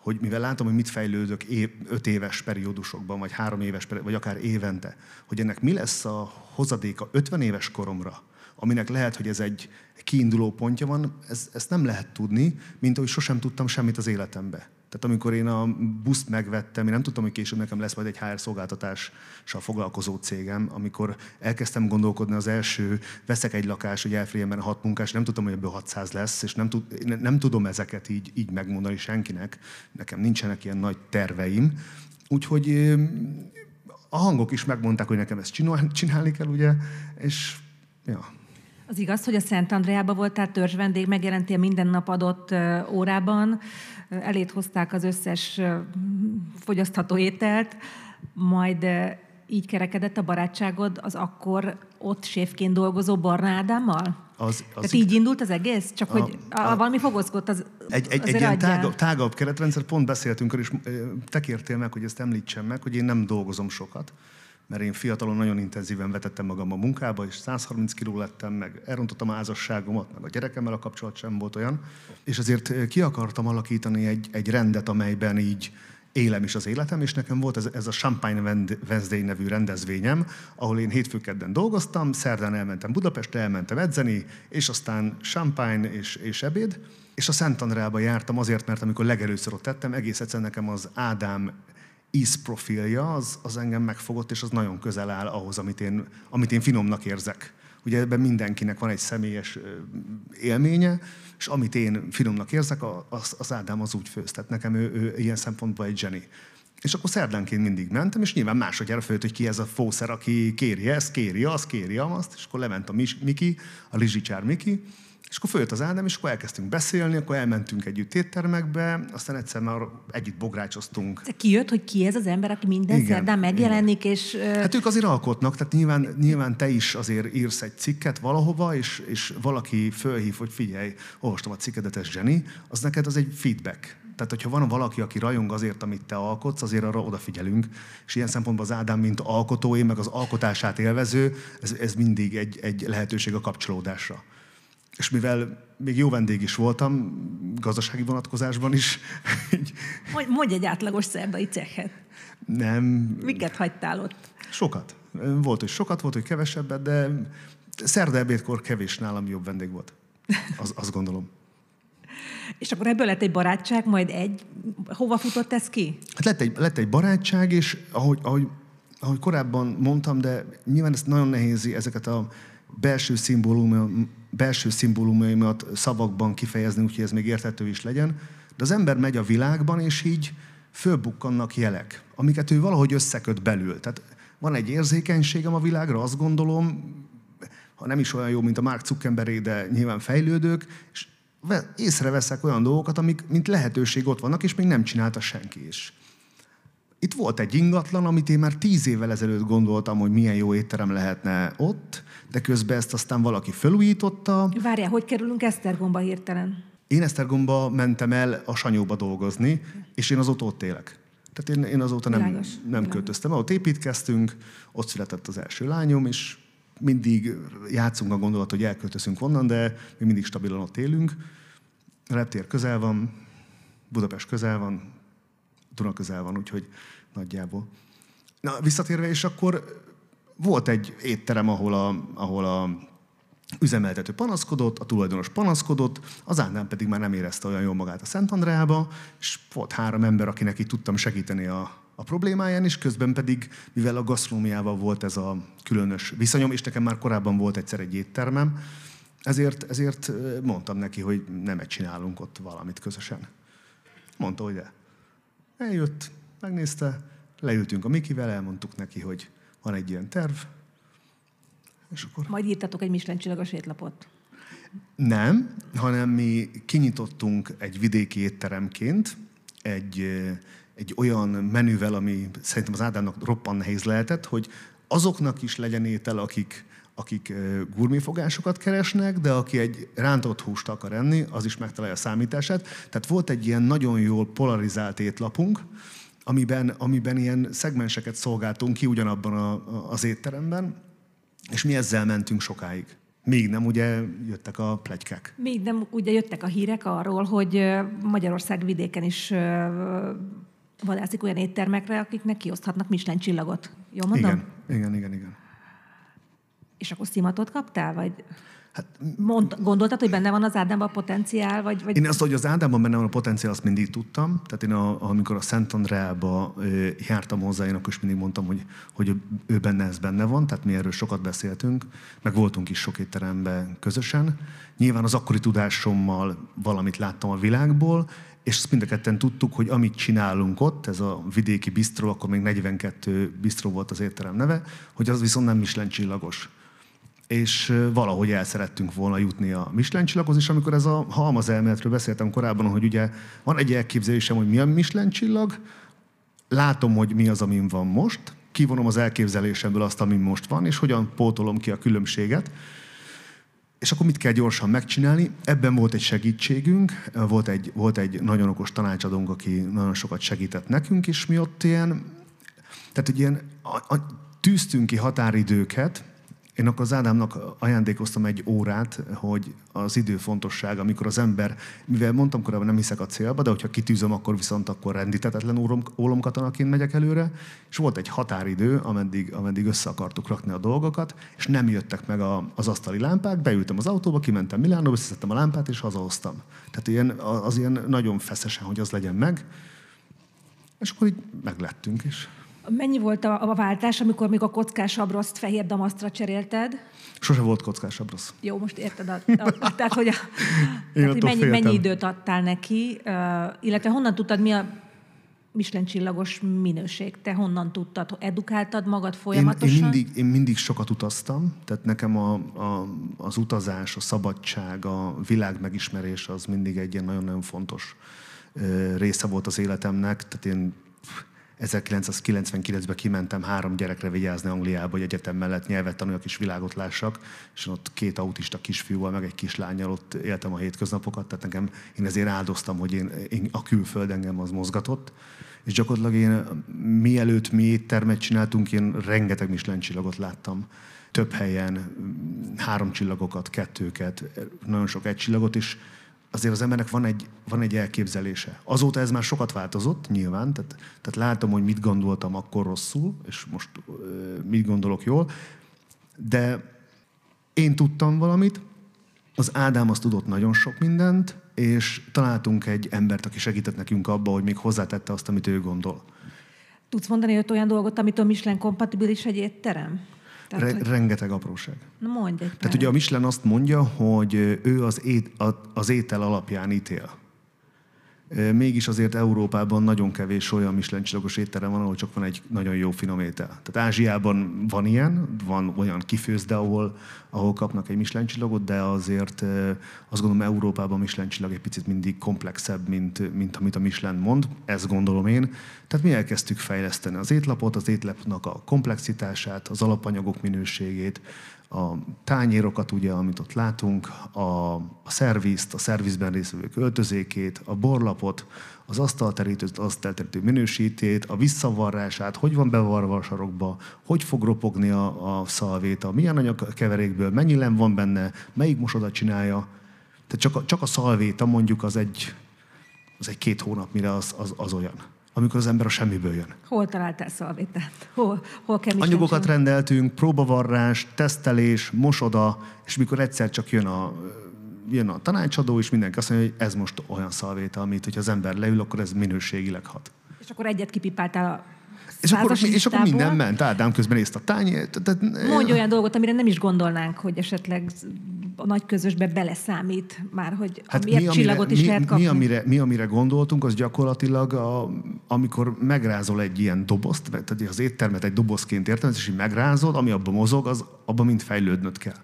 hogy mivel látom, hogy mit fejlődök év, öt éves periódusokban, vagy három éves, vagy akár évente, hogy ennek mi lesz a hozadéka 50 éves koromra, aminek lehet, hogy ez egy kiinduló pontja van, ez, ezt nem lehet tudni, mint ahogy sosem tudtam semmit az életembe. Tehát amikor én a buszt megvettem, én nem tudtam, hogy később nekem lesz majd egy HR szolgáltatással foglalkozó cégem, amikor elkezdtem gondolkodni az első, veszek egy lakást, hogy elférjem benne hat munkás, nem tudtam, hogy ebből 600 lesz, és nem, tud, nem tudom ezeket így, így megmondani senkinek. Nekem nincsenek ilyen nagy terveim. Úgyhogy a hangok is megmondták, hogy nekem ezt csinálni kell, ugye, és ja. Az igaz, hogy a Szent Andreában voltál törzs vendég, megjelentél minden nap adott órában, elét hozták az összes fogyasztható ételt, majd így kerekedett a barátságod az akkor ott séfként dolgozó Barna Ádámmal? Az, az Tehát így indult az egész? Csak a, hogy a, a, valami fogozkott az Egy, egy, egy ilyen tágabb, tágabb keretrendszer, pont beszéltünk, és te kértél meg, hogy ezt említsem meg, hogy én nem dolgozom sokat mert én fiatalon nagyon intenzíven vetettem magam a munkába, és 130 kiló lettem, meg elrontottam a házasságomat, meg a gyerekemmel a kapcsolat sem volt olyan, és azért ki akartam alakítani egy, egy rendet, amelyben így élem is az életem, és nekem volt ez, ez a Champagne Wednesday nevű rendezvényem, ahol én hétfőkedden dolgoztam, szerdán elmentem Budapestre, elmentem edzeni, és aztán champagne és, és ebéd, és a Szent Andrába jártam azért, mert amikor legelőször ott tettem, egész egyszerűen nekem az Ádám ízprofilja, az, az engem megfogott, és az nagyon közel áll ahhoz, amit én, amit én finomnak érzek. Ugye ebben mindenkinek van egy személyes élménye, és amit én finomnak érzek, az, az Ádám az úgy főz. Tehát nekem ő, ő ilyen szempontból egy zseni. És akkor szerdánként mindig mentem, és nyilván másodjára följött, hogy ki ez a fószer, aki kéri ezt, kéri azt, kéri azt, és akkor lement a Miki, a Lizsicsár Miki, és akkor följött az Ádám, és akkor elkezdtünk beszélni, akkor elmentünk együtt éttermekbe, aztán egyszer már együtt bográcsoztunk. Ki jött, hogy ki ez az ember, aki minden igen, szerdán megjelenik, igen. és... Hát ők azért alkotnak, tehát nyilván, nyilván te is azért írsz egy cikket valahova, és, és valaki fölhív, hogy figyelj, olvastam a cikkedet, ez zseni, az neked az egy feedback. Tehát, hogyha van valaki, aki rajong azért, amit te alkotsz, azért arra odafigyelünk. És ilyen szempontból az Ádám, mint alkotó, én meg az alkotását élvező, ez, ez mindig egy, egy lehetőség a kapcsolódásra. És mivel még jó vendég is voltam, gazdasági vonatkozásban is. Mondj egy átlagos szerdai cechet. Nem. Miket hagytál ott? Sokat. Volt, hogy sokat, volt, hogy kevesebbet, de szerda ebédkor kevés nálam jobb vendég volt. Az, azt gondolom. És akkor ebből lett egy barátság, majd egy. Hova futott ez ki? Hát lett egy, lett egy barátság, és ahogy, ahogy, ahogy korábban mondtam, de nyilván ezt nagyon nehéz ezeket a belső szimbólum, belső szimbólumaimat szavakban kifejezni, úgyhogy ez még érthető is legyen. De az ember megy a világban, és így fölbukkannak jelek, amiket ő valahogy összeköt belül. Tehát van egy érzékenységem a világra, azt gondolom, ha nem is olyan jó, mint a Mark Zuckerberg, de nyilván fejlődők, és észreveszek olyan dolgokat, amik mint lehetőség ott vannak, és még nem csinálta senki is. Itt volt egy ingatlan, amit én már tíz évvel ezelőtt gondoltam, hogy milyen jó étterem lehetne ott, de közben ezt aztán valaki felújította. Várjál, hogy kerülünk Esztergomba hirtelen? Én Esztergomba mentem el a Sanyóba dolgozni, és én azóta ott élek. Tehát én, én azóta nem, Világos. nem költöztem. Ott építkeztünk, ott született az első lányom, és mindig játszunk a gondolat, hogy elköltözünk onnan, de mi mindig stabilan ott élünk. Reptér közel van, Budapest közel van, Duna közel van, úgyhogy nagyjából. Na, visszatérve, és akkor volt egy étterem, ahol a, ahol a üzemeltető panaszkodott, a tulajdonos panaszkodott, az Ádám pedig már nem érezte olyan jól magát a Szent Andreába, és volt három ember, akinek így tudtam segíteni a, a problémáján, és közben pedig, mivel a gasztronómiával volt ez a különös viszonyom, és nekem már korábban volt egyszer egy éttermem, ezért, ezért mondtam neki, hogy nem csinálunk ott valamit közösen. Mondta, hogy de. Eljött, megnézte, leültünk a Mikivel, elmondtuk neki, hogy van egy ilyen terv, és akkor... Majd írtatok egy Michelin csillagos étlapot. Nem, hanem mi kinyitottunk egy vidéki étteremként egy, egy olyan menüvel, ami szerintem az Ádámnak roppan nehéz lehetett, hogy azoknak is legyen étel, akik, akik gurmifogásokat keresnek, de aki egy rántott húst akar enni, az is megtalálja a számítását. Tehát volt egy ilyen nagyon jól polarizált étlapunk, amiben, amiben ilyen szegmenseket szolgáltunk ki ugyanabban a, az étteremben, és mi ezzel mentünk sokáig. Még nem ugye jöttek a plegykák. Még nem ugye jöttek a hírek arról, hogy Magyarország vidéken is vadászik olyan éttermekre, akiknek kioszthatnak Michelin csillagot. Jó mondom? Igen, igen, igen. igen. És akkor szimatot kaptál, vagy? Hát, Mond, gondoltad, hogy benne van az Ádámban a potenciál? Vagy, vagy... Én azt, hogy az Ádámban benne van a potenciál, azt mindig tudtam. Tehát én, a, amikor a Szent Andreába jártam hozzá, én akkor is mindig mondtam, hogy, hogy ő benne ez benne van, tehát mi erről sokat beszéltünk, meg voltunk is sok étteremben közösen. Nyilván az akkori tudásommal valamit láttam a világból, és azt mind a ketten tudtuk, hogy amit csinálunk ott, ez a vidéki bistró, akkor még 42 bistró volt az étterem neve, hogy az viszont nem Michelin csillagos. És valahogy el szerettünk volna jutni a Michelin csillaghoz, és amikor ez a halmaz elméletről beszéltem korábban, hogy ugye van egy elképzelésem, hogy mi a Michelin csillag, látom, hogy mi az, amin van most, kivonom az elképzelésemből azt, ami most van, és hogyan pótolom ki a különbséget, és akkor mit kell gyorsan megcsinálni? Ebben volt egy segítségünk, volt egy, volt egy nagyon okos tanácsadónk, aki nagyon sokat segített nekünk, és mi ott ilyen, tehát egy ilyen, a, a, tűztünk ki határidőket, én akkor az Ádámnak ajándékoztam egy órát, hogy az idő fontosság, amikor az ember, mivel mondtam korábban, nem hiszek a célba, de hogyha kitűzöm, akkor viszont akkor rendítetetlen ólom, ólomkatonaként megyek előre, és volt egy határidő, ameddig, ameddig össze akartuk rakni a dolgokat, és nem jöttek meg a, az asztali lámpák, beültem az autóba, kimentem Milánóba, összeszedtem a lámpát, és hazahoztam. Tehát ilyen, az ilyen nagyon feszesen, hogy az legyen meg, és akkor így meglettünk is. Mennyi volt a, a váltás, amikor még a kockás abroszt fehér damasztra cserélted? Sose volt kockás abrosz. Jó, most érted, a, a, a, tehát, hogy, a, tehát, hogy mennyi, mennyi időt adtál neki, uh, illetve honnan tudtad, mi a Michelin csillagos minőség? Te honnan tudtad? Edukáltad magad folyamatosan? Én, én, mindig, én mindig sokat utaztam, tehát nekem a, a, az utazás, a szabadság, a világ megismerés az mindig egy ilyen nagyon-nagyon fontos része volt az életemnek. Tehát én 1999-ben kimentem három gyerekre vigyázni Angliába, hogy egyetem mellett nyelvet tanuljak és világot lássak, és ott két autista kisfiúval, meg egy kislányjal ott éltem a hétköznapokat, tehát nekem én ezért áldoztam, hogy én, én a külföld engem az mozgatott. És gyakorlatilag én mielőtt mi éttermet csináltunk, én rengeteg Michelin csillagot láttam. Több helyen, három csillagokat, kettőket, nagyon sok egy csillagot, és azért az embernek van egy, van egy elképzelése. Azóta ez már sokat változott, nyilván, tehát, tehát látom, hogy mit gondoltam akkor rosszul, és most uh, mit gondolok jól, de én tudtam valamit, az Ádám azt tudott nagyon sok mindent, és találtunk egy embert, aki segített nekünk abba, hogy még hozzátette azt, amit ő gondol. Tudsz mondani öt olyan dolgot, amitől Michelin kompatibilis egy étterem? Tehát, Re- hogy... Rengeteg apróság. Na mondj egy Tehát ugye a Michelin azt mondja, hogy ő az, ét, az étel alapján ítél. Mégis azért Európában nagyon kevés olyan Michelin étterem van, ahol csak van egy nagyon jó finom étel. Tehát Ázsiában van ilyen, van olyan kifőzde, ahol, ahol kapnak egy Michelin de azért azt gondolom Európában Michelin csillag egy picit mindig komplexebb, mint, mint amit a Michelin mond, ezt gondolom én. Tehát mi elkezdtük fejleszteni az étlapot, az étlapnak a komplexitását, az alapanyagok minőségét, a tányérokat, ugye, amit ott látunk, a, a szervizt, a szervizben részvevő költözékét, a borlapot, az asztalterítőt, az asztalterítő minősítét, a visszavarrását, hogy van bevarva a sarokba, hogy fog ropogni a, a szalvéta, milyen anyagkeverékből, mennyi lem van benne, melyik mosoda csinálja. Tehát csak a, csak a szalvéta mondjuk az egy, az egy két hónap, mire az, az, az olyan amikor az ember a semmiből jön. Hol találtál szalvétát? Hol, hol kell Anyagokat rendeltünk, próbavarrás, tesztelés, mosoda, és mikor egyszer csak jön a, jön a tanácsadó, és mindenki azt mondja, hogy ez most olyan szalvéta, amit, hogyha az ember leül, akkor ez minőségileg hat. És akkor egyet kipipáltál a és akkor, és akkor minden ment, Ádám közben észt a tányért. Mondj olyan dolgot, amire nem is gondolnánk, hogy esetleg a nagy közösbe beleszámít már, hogy hát mi, amire, csillagot is mi, lehet kapni. Mi amire, mi, amire gondoltunk, az gyakorlatilag, a, amikor megrázol egy ilyen dobozt, tehát az éttermet egy dobozként értem, és így megrázod, ami abban mozog, az abban mind fejlődnöd kell.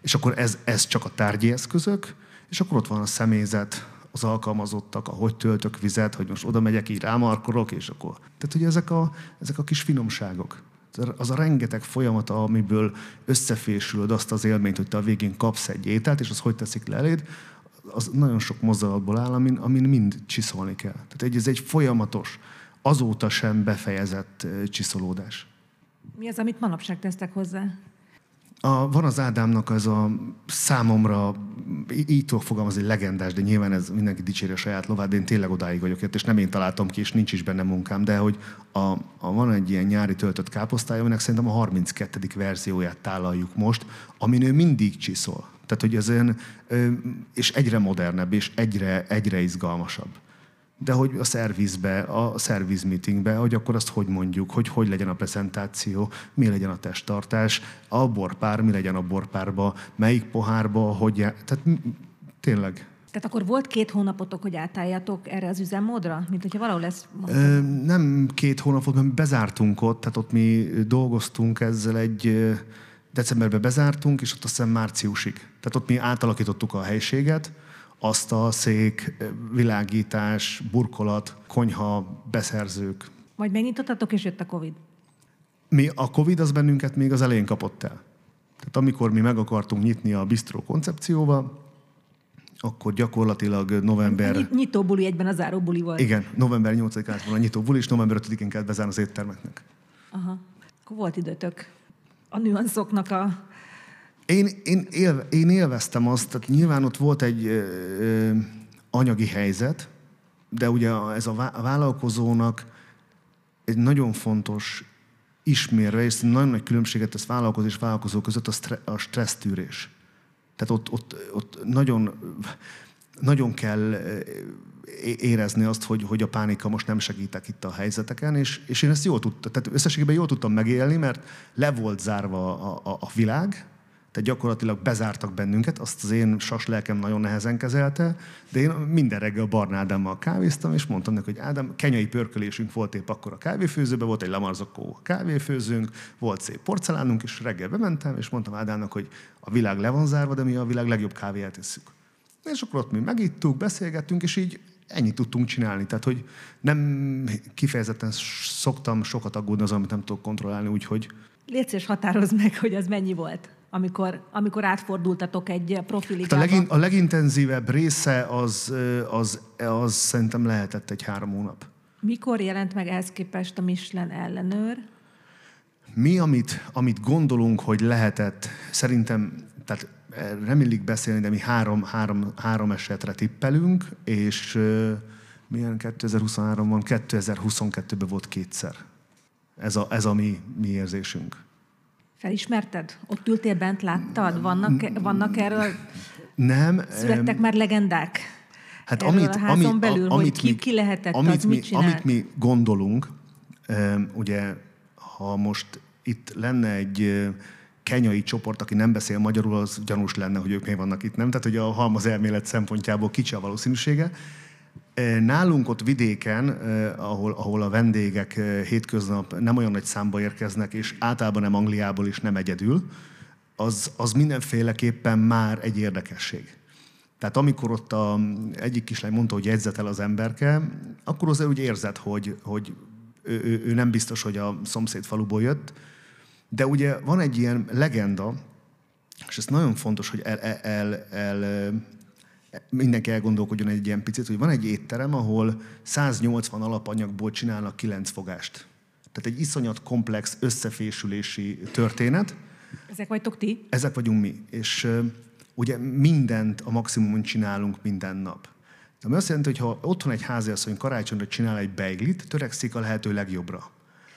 És akkor ez, ez csak a tárgyi eszközök, és akkor ott van a személyzet, az alkalmazottak, a hogy töltök vizet, hogy most oda megyek, így rámarkolok, és akkor... Tehát ugye ezek a, ezek a kis finomságok. Az a rengeteg folyamata, amiből összefésülöd azt az élményt, hogy te a végén kapsz egy ételt, és az hogy teszik le az nagyon sok mozdulatból áll, amin, amin mind csiszolni kell. Tehát egy, ez egy folyamatos, azóta sem befejezett csiszolódás. Mi az, amit manapság tesztek hozzá? A, van az Ádámnak ez a számomra, így tudok fogalmazni, legendás, de nyilván ez mindenki dicséri a saját lovát, de én tényleg odáig vagyok és nem én találtam ki, és nincs is benne munkám, de hogy a, a, van egy ilyen nyári töltött káposztája, aminek szerintem a 32. verzióját tálaljuk most, amin ő mindig csiszol. Tehát, hogy ez olyan, és egyre modernebb, és egyre, egyre izgalmasabb de hogy a szervizbe, a szerviz meetingbe, hogy akkor azt hogy mondjuk, hogy hogy legyen a prezentáció, mi legyen a testtartás, a borpár, mi legyen a borpárba, melyik pohárba, hogy, tehát tényleg. Tehát akkor volt két hónapotok, hogy átálljatok erre az üzemmódra? Mint hogyha valahol lesz... Ö, nem két hónapot, mert bezártunk ott, tehát ott mi dolgoztunk ezzel egy... Decemberben bezártunk, és ott azt hiszem márciusig. Tehát ott mi átalakítottuk a helységet, asztal, szék, világítás, burkolat, konyha, beszerzők. Majd megnyitottatok, és jött a Covid? Mi, a Covid az bennünket még az elején kapott el. Tehát amikor mi meg akartunk nyitni a bistró koncepcióval, akkor gyakorlatilag november... A nyitóbuli egyben a záróbuli volt. Igen, november 8-án van a nyitóbuli, és november 5-én kellett bezárni az éttermeknek. Aha. Akkor volt időtök a nüanszoknak a én, én, élve, én élveztem azt, tehát nyilván ott volt egy ö, anyagi helyzet, de ugye ez a vállalkozónak egy nagyon fontos ismérve, és nagyon nagy különbséget tesz vállalkozó és vállalkozó között a, stre, a stressztűrés. Tehát ott, ott, ott nagyon, nagyon kell érezni azt, hogy, hogy a pánika most nem segítek itt a helyzeteken, és, és én ezt jól tudtam, tehát összességében jól tudtam megélni, mert le volt zárva a, a, a világ, tehát gyakorlatilag bezártak bennünket, azt az én sas lelkem nagyon nehezen kezelte, de én minden reggel Barna Ádámmal kávéztam, és mondtam neki, hogy Ádám, kenyai pörkölésünk volt épp akkor a kávéfőzőbe, volt egy lamarzokó kávéfőzőnk, volt szép porcelánunk, és reggel bementem, és mondtam Ádámnak, hogy a világ le van zárva, de mi a világ legjobb kávéját isszük. És akkor ott mi megittuk, beszélgettünk, és így ennyit tudtunk csinálni. Tehát, hogy nem kifejezetten szoktam sokat aggódni az, amit nem tudok kontrollálni, úgyhogy... Légy határoz meg, hogy az mennyi volt, amikor, amikor átfordultatok egy profiligába. Hát a, legin, a legintenzívebb része az, az, az, szerintem lehetett egy három hónap. Mikor jelent meg ehhez képest a Michelin ellenőr? Mi, amit, amit gondolunk, hogy lehetett, szerintem, tehát nem illik beszélni, de mi három, három, három esetre tippelünk, és milyen 2023 van? 2022-ben volt kétszer. Ez a, ez a mi, mi érzésünk. Felismerted? Ott ültél bent, láttad? Vannak, vannak erről? Nem. Születtek már legendák? Hát erről amit, a házon ami, belül, amit hogy ki, mi, ki lehetett, amit az mi, mit csinált? Amit mi gondolunk, ugye, ha most itt lenne egy kenyai csoport, aki nem beszél magyarul, az gyanús lenne, hogy ők miért vannak itt, nem? Tehát, hogy a halmaz elmélet szempontjából kicsi a valószínűsége. Nálunk ott vidéken, ahol, ahol a vendégek hétköznap nem olyan nagy számba érkeznek, és általában nem Angliából is nem egyedül, az, az mindenféleképpen már egy érdekesség. Tehát amikor ott a, egyik kislány mondta, hogy jegyzetel az emberke, akkor az úgy érzed, hogy, hogy ő, ő, ő nem biztos, hogy a szomszéd faluból jött, de ugye van egy ilyen legenda, és ez nagyon fontos, hogy el, el, el, el mindenki elgondolkodjon egy ilyen picit, hogy van egy étterem, ahol 180 alapanyagból csinálnak 9 fogást. Tehát egy iszonyat komplex összefésülési történet. Ezek vagytok ti? Ezek vagyunk mi. És uh, ugye mindent a maximumon csinálunk minden nap. Ami azt jelenti, hogy ha otthon egy háziasszony karácsonyra csinál egy beiglit, törekszik a lehető legjobbra.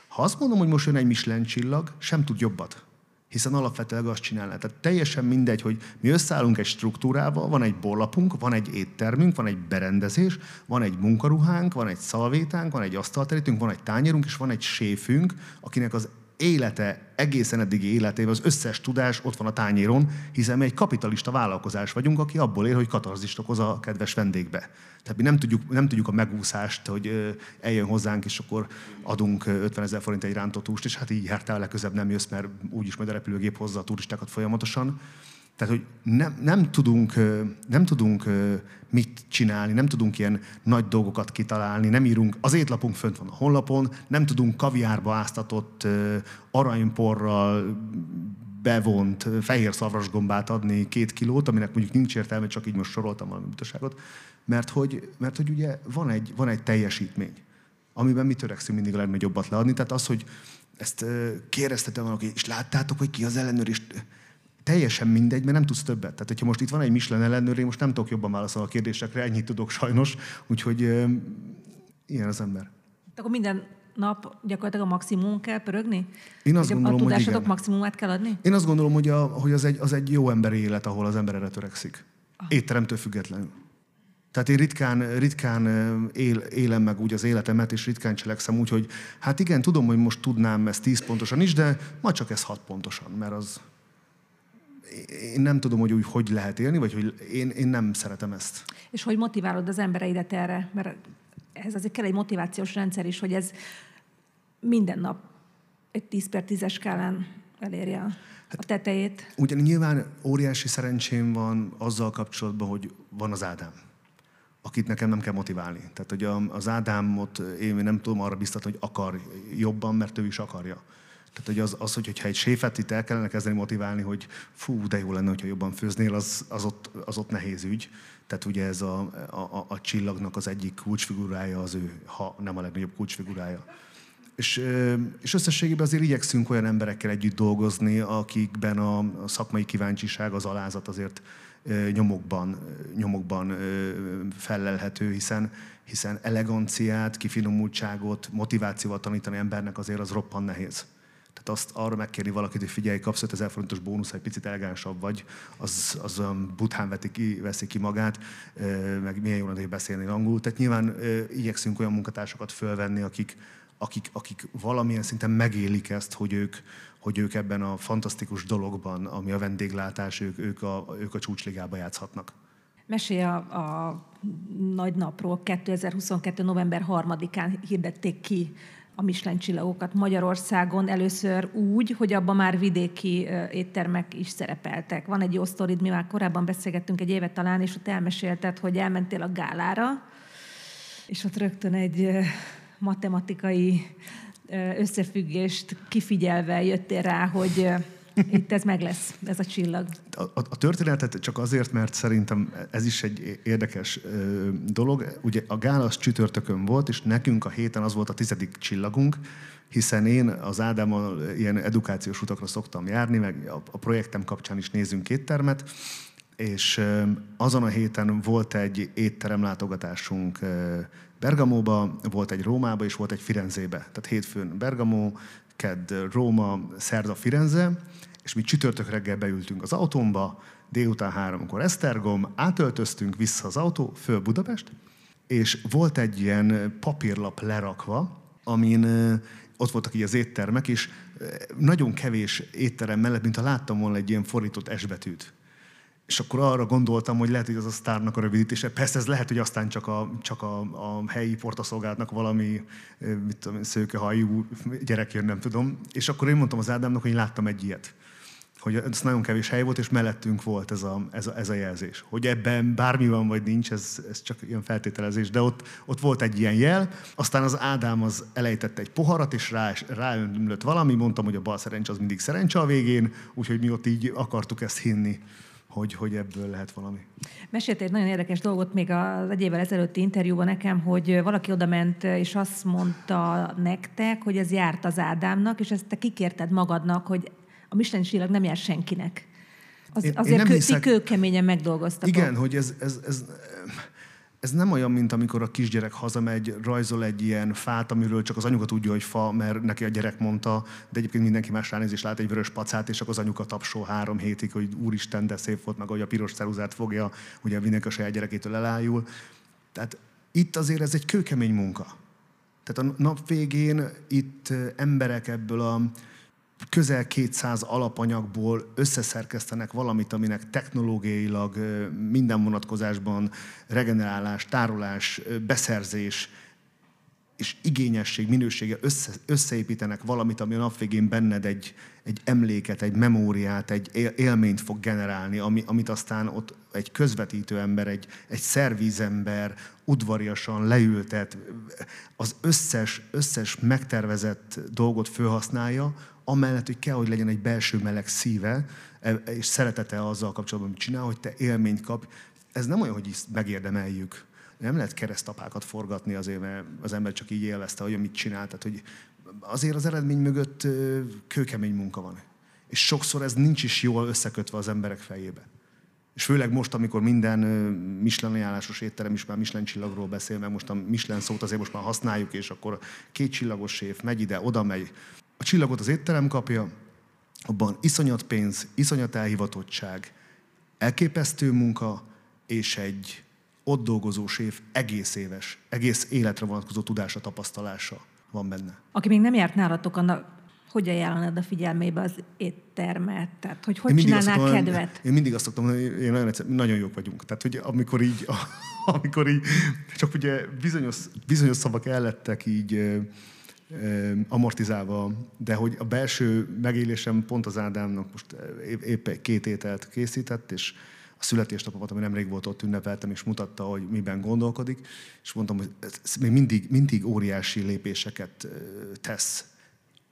Ha azt mondom, hogy most jön egy Michelin csillag, sem tud jobbat. Hiszen alapvetően azt csinálná. Tehát teljesen mindegy, hogy mi összeállunk egy struktúrával, van egy borlapunk, van egy éttermünk, van egy berendezés, van egy munkaruhánk, van egy szalvétánk, van egy asztalterítünk, van egy tányérunk, és van egy séfünk, akinek az élete, egészen eddigi életében az összes tudás ott van a tányéron, hiszen mi egy kapitalista vállalkozás vagyunk, aki abból él, hogy katarzist okoz a kedves vendégbe. Tehát mi nem tudjuk, nem tudjuk a megúszást, hogy eljön hozzánk, és akkor adunk 50 ezer forint egy rántott húst, és hát így jártál legközebb nem jössz, mert úgyis majd a repülőgép hozza a turistákat folyamatosan. Tehát, hogy nem, nem, tudunk, nem tudunk mit csinálni, nem tudunk ilyen nagy dolgokat kitalálni, nem írunk, az étlapunk fönt van a honlapon, nem tudunk kaviárba áztatott aranyporral bevont fehér szarvasgombát adni két kilót, aminek mondjuk nincs értelme, csak így most soroltam valami butaságot, mert hogy, mert hogy ugye van egy, van egy teljesítmény, amiben mi törekszünk mindig a legnagyobbat leadni. Tehát az, hogy ezt kérdeztetem valaki, és láttátok, hogy ki az ellenőr, és teljesen mindegy, mert nem tudsz többet. Tehát, hogyha most itt van egy Michelin ellenőr, én most nem tudok jobban válaszolni a kérdésekre, ennyit tudok sajnos, úgyhogy ö, ilyen az ember. Akkor minden nap gyakorlatilag a maximum kell pörögni? Én azt gondolom, a tudásatok hogy igen. maximumát kell adni? Én azt gondolom, hogy, a, hogy az, egy, az egy jó emberi élet, ahol az ember erre törekszik. Aha. Étteremtől függetlenül. Tehát én ritkán, ritkán él, élem meg úgy az életemet, és ritkán cselekszem úgy, hogy hát igen, tudom, hogy most tudnám ezt 10 pontosan is, de ma csak ez 6 pontosan, mert az, én nem tudom, hogy úgy hogy lehet élni, vagy hogy én, én nem szeretem ezt. És hogy motiválod az embereidet erre? Mert ez azért kell egy motivációs rendszer is, hogy ez minden nap egy 10 per 10-es skálán elérje a, hát, tetejét. Ugyan nyilván óriási szerencsém van azzal kapcsolatban, hogy van az Ádám akit nekem nem kell motiválni. Tehát, hogy az Ádámot én nem tudom arra biztatni, hogy akar jobban, mert ő is akarja. Tehát hogy az, az hogy, hogyha egy séfet itt el kellene kezdeni motiválni, hogy fú, de jó lenne, hogyha jobban főznél, az, az, ott, az ott nehéz ügy. Tehát ugye ez a, a, a csillagnak az egyik kulcsfigurája az ő, ha nem a legnagyobb kulcsfigurája. És, és összességében azért igyekszünk olyan emberekkel együtt dolgozni, akikben a szakmai kíváncsiság, az alázat azért nyomokban, nyomokban fellelhető, hiszen, hiszen eleganciát, kifinomultságot, motivációval tanítani embernek azért az roppan nehéz. Tehát azt arra megkérni valakit, hogy figyelj, kapsz 5000 forintos bónusz, egy picit elegánsabb vagy, az, az olyan buthán veti ki, veszi ki magát, meg milyen jól beszélni angolul. Tehát nyilván igyekszünk olyan munkatársakat fölvenni, akik, akik, akik valamilyen szinten megélik ezt, hogy ők, hogy ők ebben a fantasztikus dologban, ami a vendéglátás, ők, ők, a, ők a csúcsligába játszhatnak. Mesélj a, a nagy napról. 2022. november 3-án hirdették ki a Michelin csillagokat Magyarországon először úgy, hogy abban már vidéki éttermek is szerepeltek. Van egy jó sztorid, mi már korábban beszélgettünk egy évet talán, és ott elmesélted, hogy elmentél a gálára, és ott rögtön egy matematikai összefüggést kifigyelve jöttél rá, hogy itt ez meg lesz, ez a csillag. A, a, a történetet csak azért, mert szerintem ez is egy érdekes ö, dolog. Ugye a gála az csütörtökön volt, és nekünk a héten az volt a tizedik csillagunk, hiszen én az Ádámmal ilyen edukációs utakra szoktam járni, meg a, a projektem kapcsán is nézünk éttermet, és azon a héten volt egy étterem látogatásunk Bergamóba, volt egy Rómába, és volt egy Firenzébe. Tehát hétfőn Bergamo, kedd Róma, szerda Firenze, és mi csütörtök reggel beültünk az autómba, délután háromkor Esztergom, átöltöztünk vissza az autó, föl Budapest, és volt egy ilyen papírlap lerakva, amin ott voltak így az éttermek, és nagyon kevés étterem mellett, mint ha láttam volna egy ilyen fordított S-betűt. És akkor arra gondoltam, hogy lehet, hogy az a sztárnak a rövidítése. Persze ez lehet, hogy aztán csak a, csak a, a helyi portaszolgálatnak valami mit tudom, szőkehajú gyerek jön, nem tudom. És akkor én mondtam az Ádámnak, hogy láttam egy ilyet hogy ez nagyon kevés hely volt, és mellettünk volt ez a, ez a, ez a jelzés. Hogy ebben bármi van, vagy nincs, ez, ez csak ilyen feltételezés, de ott, ott volt egy ilyen jel, aztán az Ádám az elejtette egy poharat, és rá, ráönlött valami, mondtam, hogy a bal szerencse az mindig szerencse a végén, úgyhogy mi ott így akartuk ezt hinni hogy, hogy ebből lehet valami. Mesélte egy nagyon érdekes dolgot még az egy évvel ezelőtti interjúban nekem, hogy valaki oda ment, és azt mondta nektek, hogy ez járt az Ádámnak, és ezt te kikérted magadnak, hogy a Michelin csillag nem jár senkinek. Az, én, azért én kő, hiszek... kőkeményen megdolgoztatok. Igen, hogy ez, ez, ez, ez nem olyan, mint amikor a kisgyerek hazamegy, rajzol egy ilyen fát, amiről csak az anyuka tudja, hogy fa, mert neki a gyerek mondta, de egyébként mindenki más ránéz és lát egy vörös pacát, és akkor az anyuka tapsol három hétig, hogy úristen, de szép volt, meg hogy a piros ceruzát fogja, ugye mindenki a saját gyerekétől elájul. Tehát itt azért ez egy kőkemény munka. Tehát a nap végén itt emberek ebből a közel 200 alapanyagból összeszerkesztenek valamit, aminek technológiailag minden vonatkozásban regenerálás, tárolás, beszerzés és igényesség, minősége össze, összeépítenek valamit, ami a nap végén benned egy, egy emléket, egy memóriát, egy élményt fog generálni, ami, amit aztán ott egy közvetítő ember, egy, egy szervízember udvariasan leültet, az összes, összes megtervezett dolgot felhasználja, amellett, hogy kell, hogy legyen egy belső meleg szíve, e, és szeretete azzal kapcsolatban, amit csinál, hogy te élményt kap. Ez nem olyan, hogy megérdemeljük. Nem lehet keresztapákat forgatni azért, mert az ember csak így élvezte, hogy mit csinál. Tehát, hogy azért az eredmény mögött kőkemény munka van. És sokszor ez nincs is jól összekötve az emberek fejébe. És főleg most, amikor minden Michelin ajánlásos étterem is már Michelin csillagról beszél, mert most a Michelin szót azért most már használjuk, és akkor két csillagos séf megy ide, oda megy, a csillagot az étterem kapja, abban iszonyat pénz, iszonyat elhivatottság, elképesztő munka, és egy ott dolgozó séf egész éves, egész életre vonatkozó tudása, tapasztalála van benne. Aki még nem járt nálatok, annak hogy ajánlanád a figyelmébe az éttermet? Tehát, hogy hogy csinálnál szoktam, kedvet? Én mindig azt szoktam mondani, hogy én nagyon, egyszer, nagyon jók vagyunk. Tehát, hogy amikor így, amikor így csak ugye bizonyos, bizonyos szavak ellettek így amortizálva, de hogy a belső megélésem pont az Ádámnak most épp két ételt készített, és a születésnapomat, ami nemrég volt ott ünnepeltem, és mutatta, hogy miben gondolkodik, és mondtam, hogy ez még mindig, mindig óriási lépéseket tesz,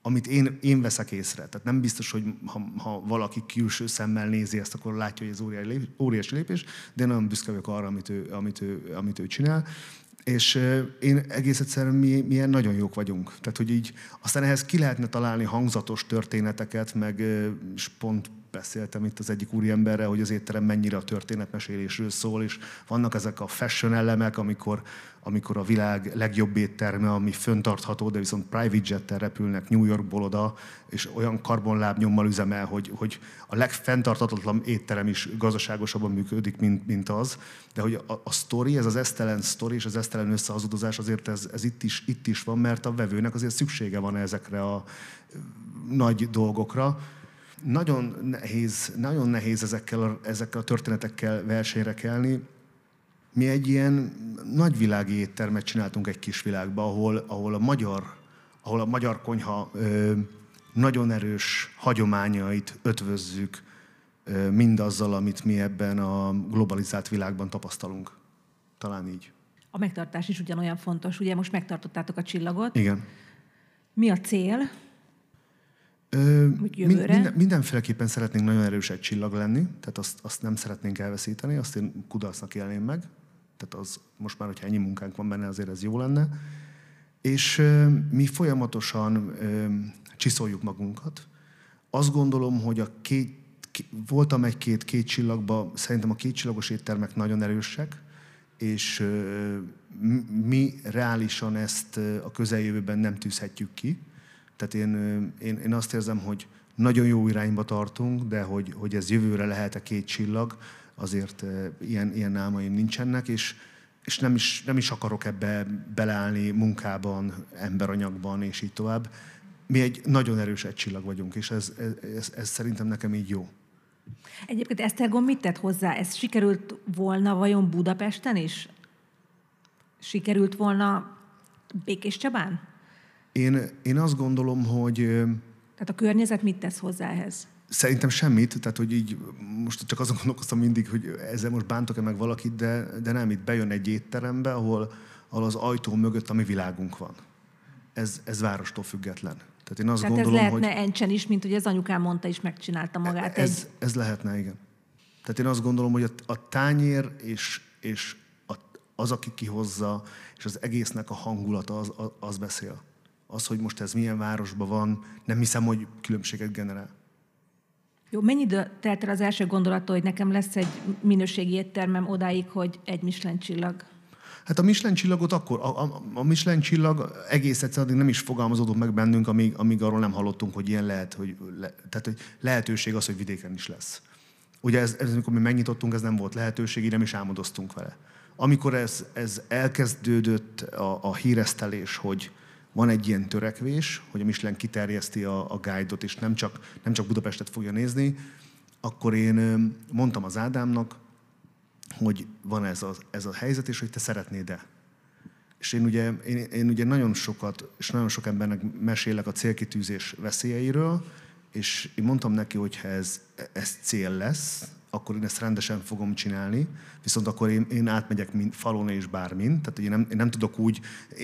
amit én, én veszek észre. Tehát nem biztos, hogy ha, ha valaki külső szemmel nézi ezt, akkor látja, hogy ez óriási lépés, de én nagyon büszke vagyok arra, amit ő, amit ő, amit ő csinál És én egész egyszerűen mi, milyen nagyon jók vagyunk. Tehát, hogy így aztán ehhez ki lehetne találni hangzatos történeteket, meg pont beszéltem itt az egyik úriemberrel, hogy az étterem mennyire a történetmesélésről szól, és vannak ezek a fashion elemek, amikor, amikor a világ legjobb étterme, ami föntartható, de viszont private jettel repülnek New Yorkból oda, és olyan karbonlábnyommal üzemel, hogy, hogy a legfenntarthatatlan étterem is gazdaságosabban működik, mint, mint az. De hogy a, a story, ez az esztelen story és az esztelen összehazudozás azért ez, ez itt, is, itt is van, mert a vevőnek azért szüksége van ezekre a nagy dolgokra nagyon nehéz, nagyon nehéz ezekkel a, ezekkel a történetekkel versenyre kelni. Mi egy ilyen nagyvilági éttermet csináltunk egy kis világba, ahol, ahol, a, magyar, ahol a magyar konyha ö, nagyon erős hagyományait ötvözzük ö, mindazzal, amit mi ebben a globalizált világban tapasztalunk. Talán így. A megtartás is ugyanolyan fontos. Ugye most megtartottátok a csillagot. Igen. Mi a cél? Ö, minden, mindenféleképpen szeretnénk nagyon erős egy csillag lenni, tehát azt, azt nem szeretnénk elveszíteni, azt én kudarcnak élném meg. Tehát az most már, hogyha ennyi munkánk van benne, azért ez jó lenne. És ö, mi folyamatosan ö, csiszoljuk magunkat. Azt gondolom, hogy a két, voltam egy-két két csillagba, szerintem a két csillagos éttermek nagyon erősek, és ö, mi reálisan ezt a közeljövőben nem tűzhetjük ki tehát én, én, én azt érzem, hogy nagyon jó irányba tartunk, de hogy, hogy ez jövőre lehet-e két csillag, azért ilyen, ilyen álmaim nincsenek, és, és nem, is, nem is akarok ebbe beleállni munkában, emberanyagban, és így tovább. Mi egy nagyon erős egy csillag vagyunk, és ez, ez, ez, ez szerintem nekem így jó. Egyébként Esztergom mit tett hozzá? Ez sikerült volna vajon Budapesten is? Sikerült volna Békés Csabán? Én, én azt gondolom, hogy... Tehát a környezet mit tesz hozzá ehhez? Szerintem semmit, tehát hogy így most csak azon gondolkoztam mindig, hogy ezzel most bántok-e meg valakit, de, de nem, itt bejön egy étterembe, ahol, ahol az ajtó mögött a mi világunk van. Ez, ez várostól független. Tehát én azt Tehát gondolom, ez lehetne hogy... Encsen is, mint hogy az anyukám mondta, is megcsinálta magát. Ez, egy... ez lehetne, igen. Tehát én azt gondolom, hogy a, a tányér és, és a, az, aki kihozza, és az egésznek a hangulata, az, az beszél az, hogy most ez milyen városban van, nem hiszem, hogy különbséget generál. Jó, mennyi idő telt el az első gondolattól, hogy nekem lesz egy minőségi éttermem odáig, hogy egy Michelin csillag? Hát a Michelin csillagot akkor, a, a, a Michelin csillag egész egyszerűen nem is fogalmazódott meg bennünk, amíg, amíg arról nem hallottunk, hogy ilyen lehet, hogy, le, tehát, hogy lehetőség az, hogy vidéken is lesz. Ugye ez, ez, amikor mi megnyitottunk, ez nem volt lehetőség, így nem is álmodoztunk vele. Amikor ez, ez elkezdődött a, a híresztelés, hogy, van egy ilyen törekvés, hogy a Michelin kiterjeszti a, a guide-ot, és nem csak, nem csak Budapestet fogja nézni, akkor én mondtam az Ádámnak, hogy van ez a, ez a helyzet, és hogy te szeretnéd-e. És én ugye, én, én ugye nagyon sokat, és nagyon sok embernek mesélek a célkitűzés veszélyeiről, és én mondtam neki, hogy ha ez, ez cél lesz, akkor én ezt rendesen fogom csinálni, viszont akkor én, én átmegyek mind, falon és bármin, tehát én nem, én nem tudok úgy,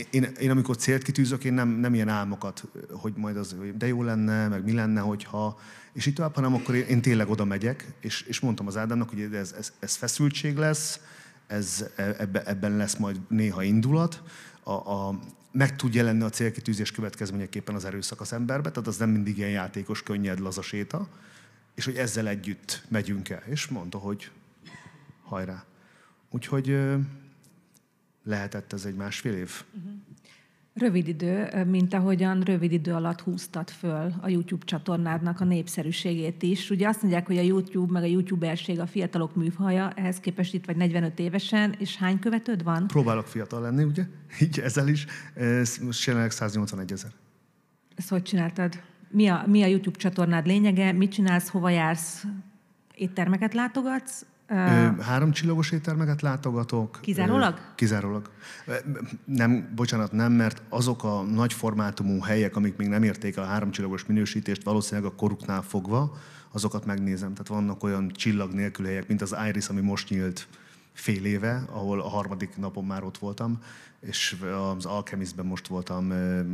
én, én amikor célt kitűzök, én nem, nem ilyen álmokat, hogy majd az, de jó lenne, meg mi lenne, hogyha, és így tovább, hanem akkor én, én tényleg oda megyek, és, és mondtam az Ádámnak, hogy ez, ez, ez feszültség lesz, ez, ebbe, ebben lesz majd néha indulat, a, a, meg tud jelenni a célkitűzés következményeképpen az erőszak az emberbe, tehát az nem mindig ilyen játékos, könnyed, lazaséta, és hogy ezzel együtt megyünk el. És mondta, hogy hajrá. Úgyhogy lehetett ez egy másfél év. Uh-huh. Rövid idő, mint ahogyan rövid idő alatt húztad föl a YouTube csatornádnak a népszerűségét is. Ugye azt mondják, hogy a YouTube meg a YouTuberség a fiatalok műfaja, ehhez képest itt vagy 45 évesen, és hány követőd van? Próbálok fiatal lenni, ugye? Így ezzel is. Most jelenleg 181 ezer. Ezt hogy csináltad? Mi a, mi a YouTube csatornád lényege, mit csinálsz, hova jársz, éttermeket látogatsz? Három csillagos éttermeket látogatok. Kizárólag? Kizárólag. Nem, bocsánat, nem, mert azok a nagy formátumú helyek, amik még nem érték a három csillagos minősítést, valószínűleg a koruknál fogva, azokat megnézem. Tehát vannak olyan csillag nélkül helyek, mint az Iris, ami most nyílt fél éve, ahol a harmadik napon már ott voltam, és az Alchemistben most voltam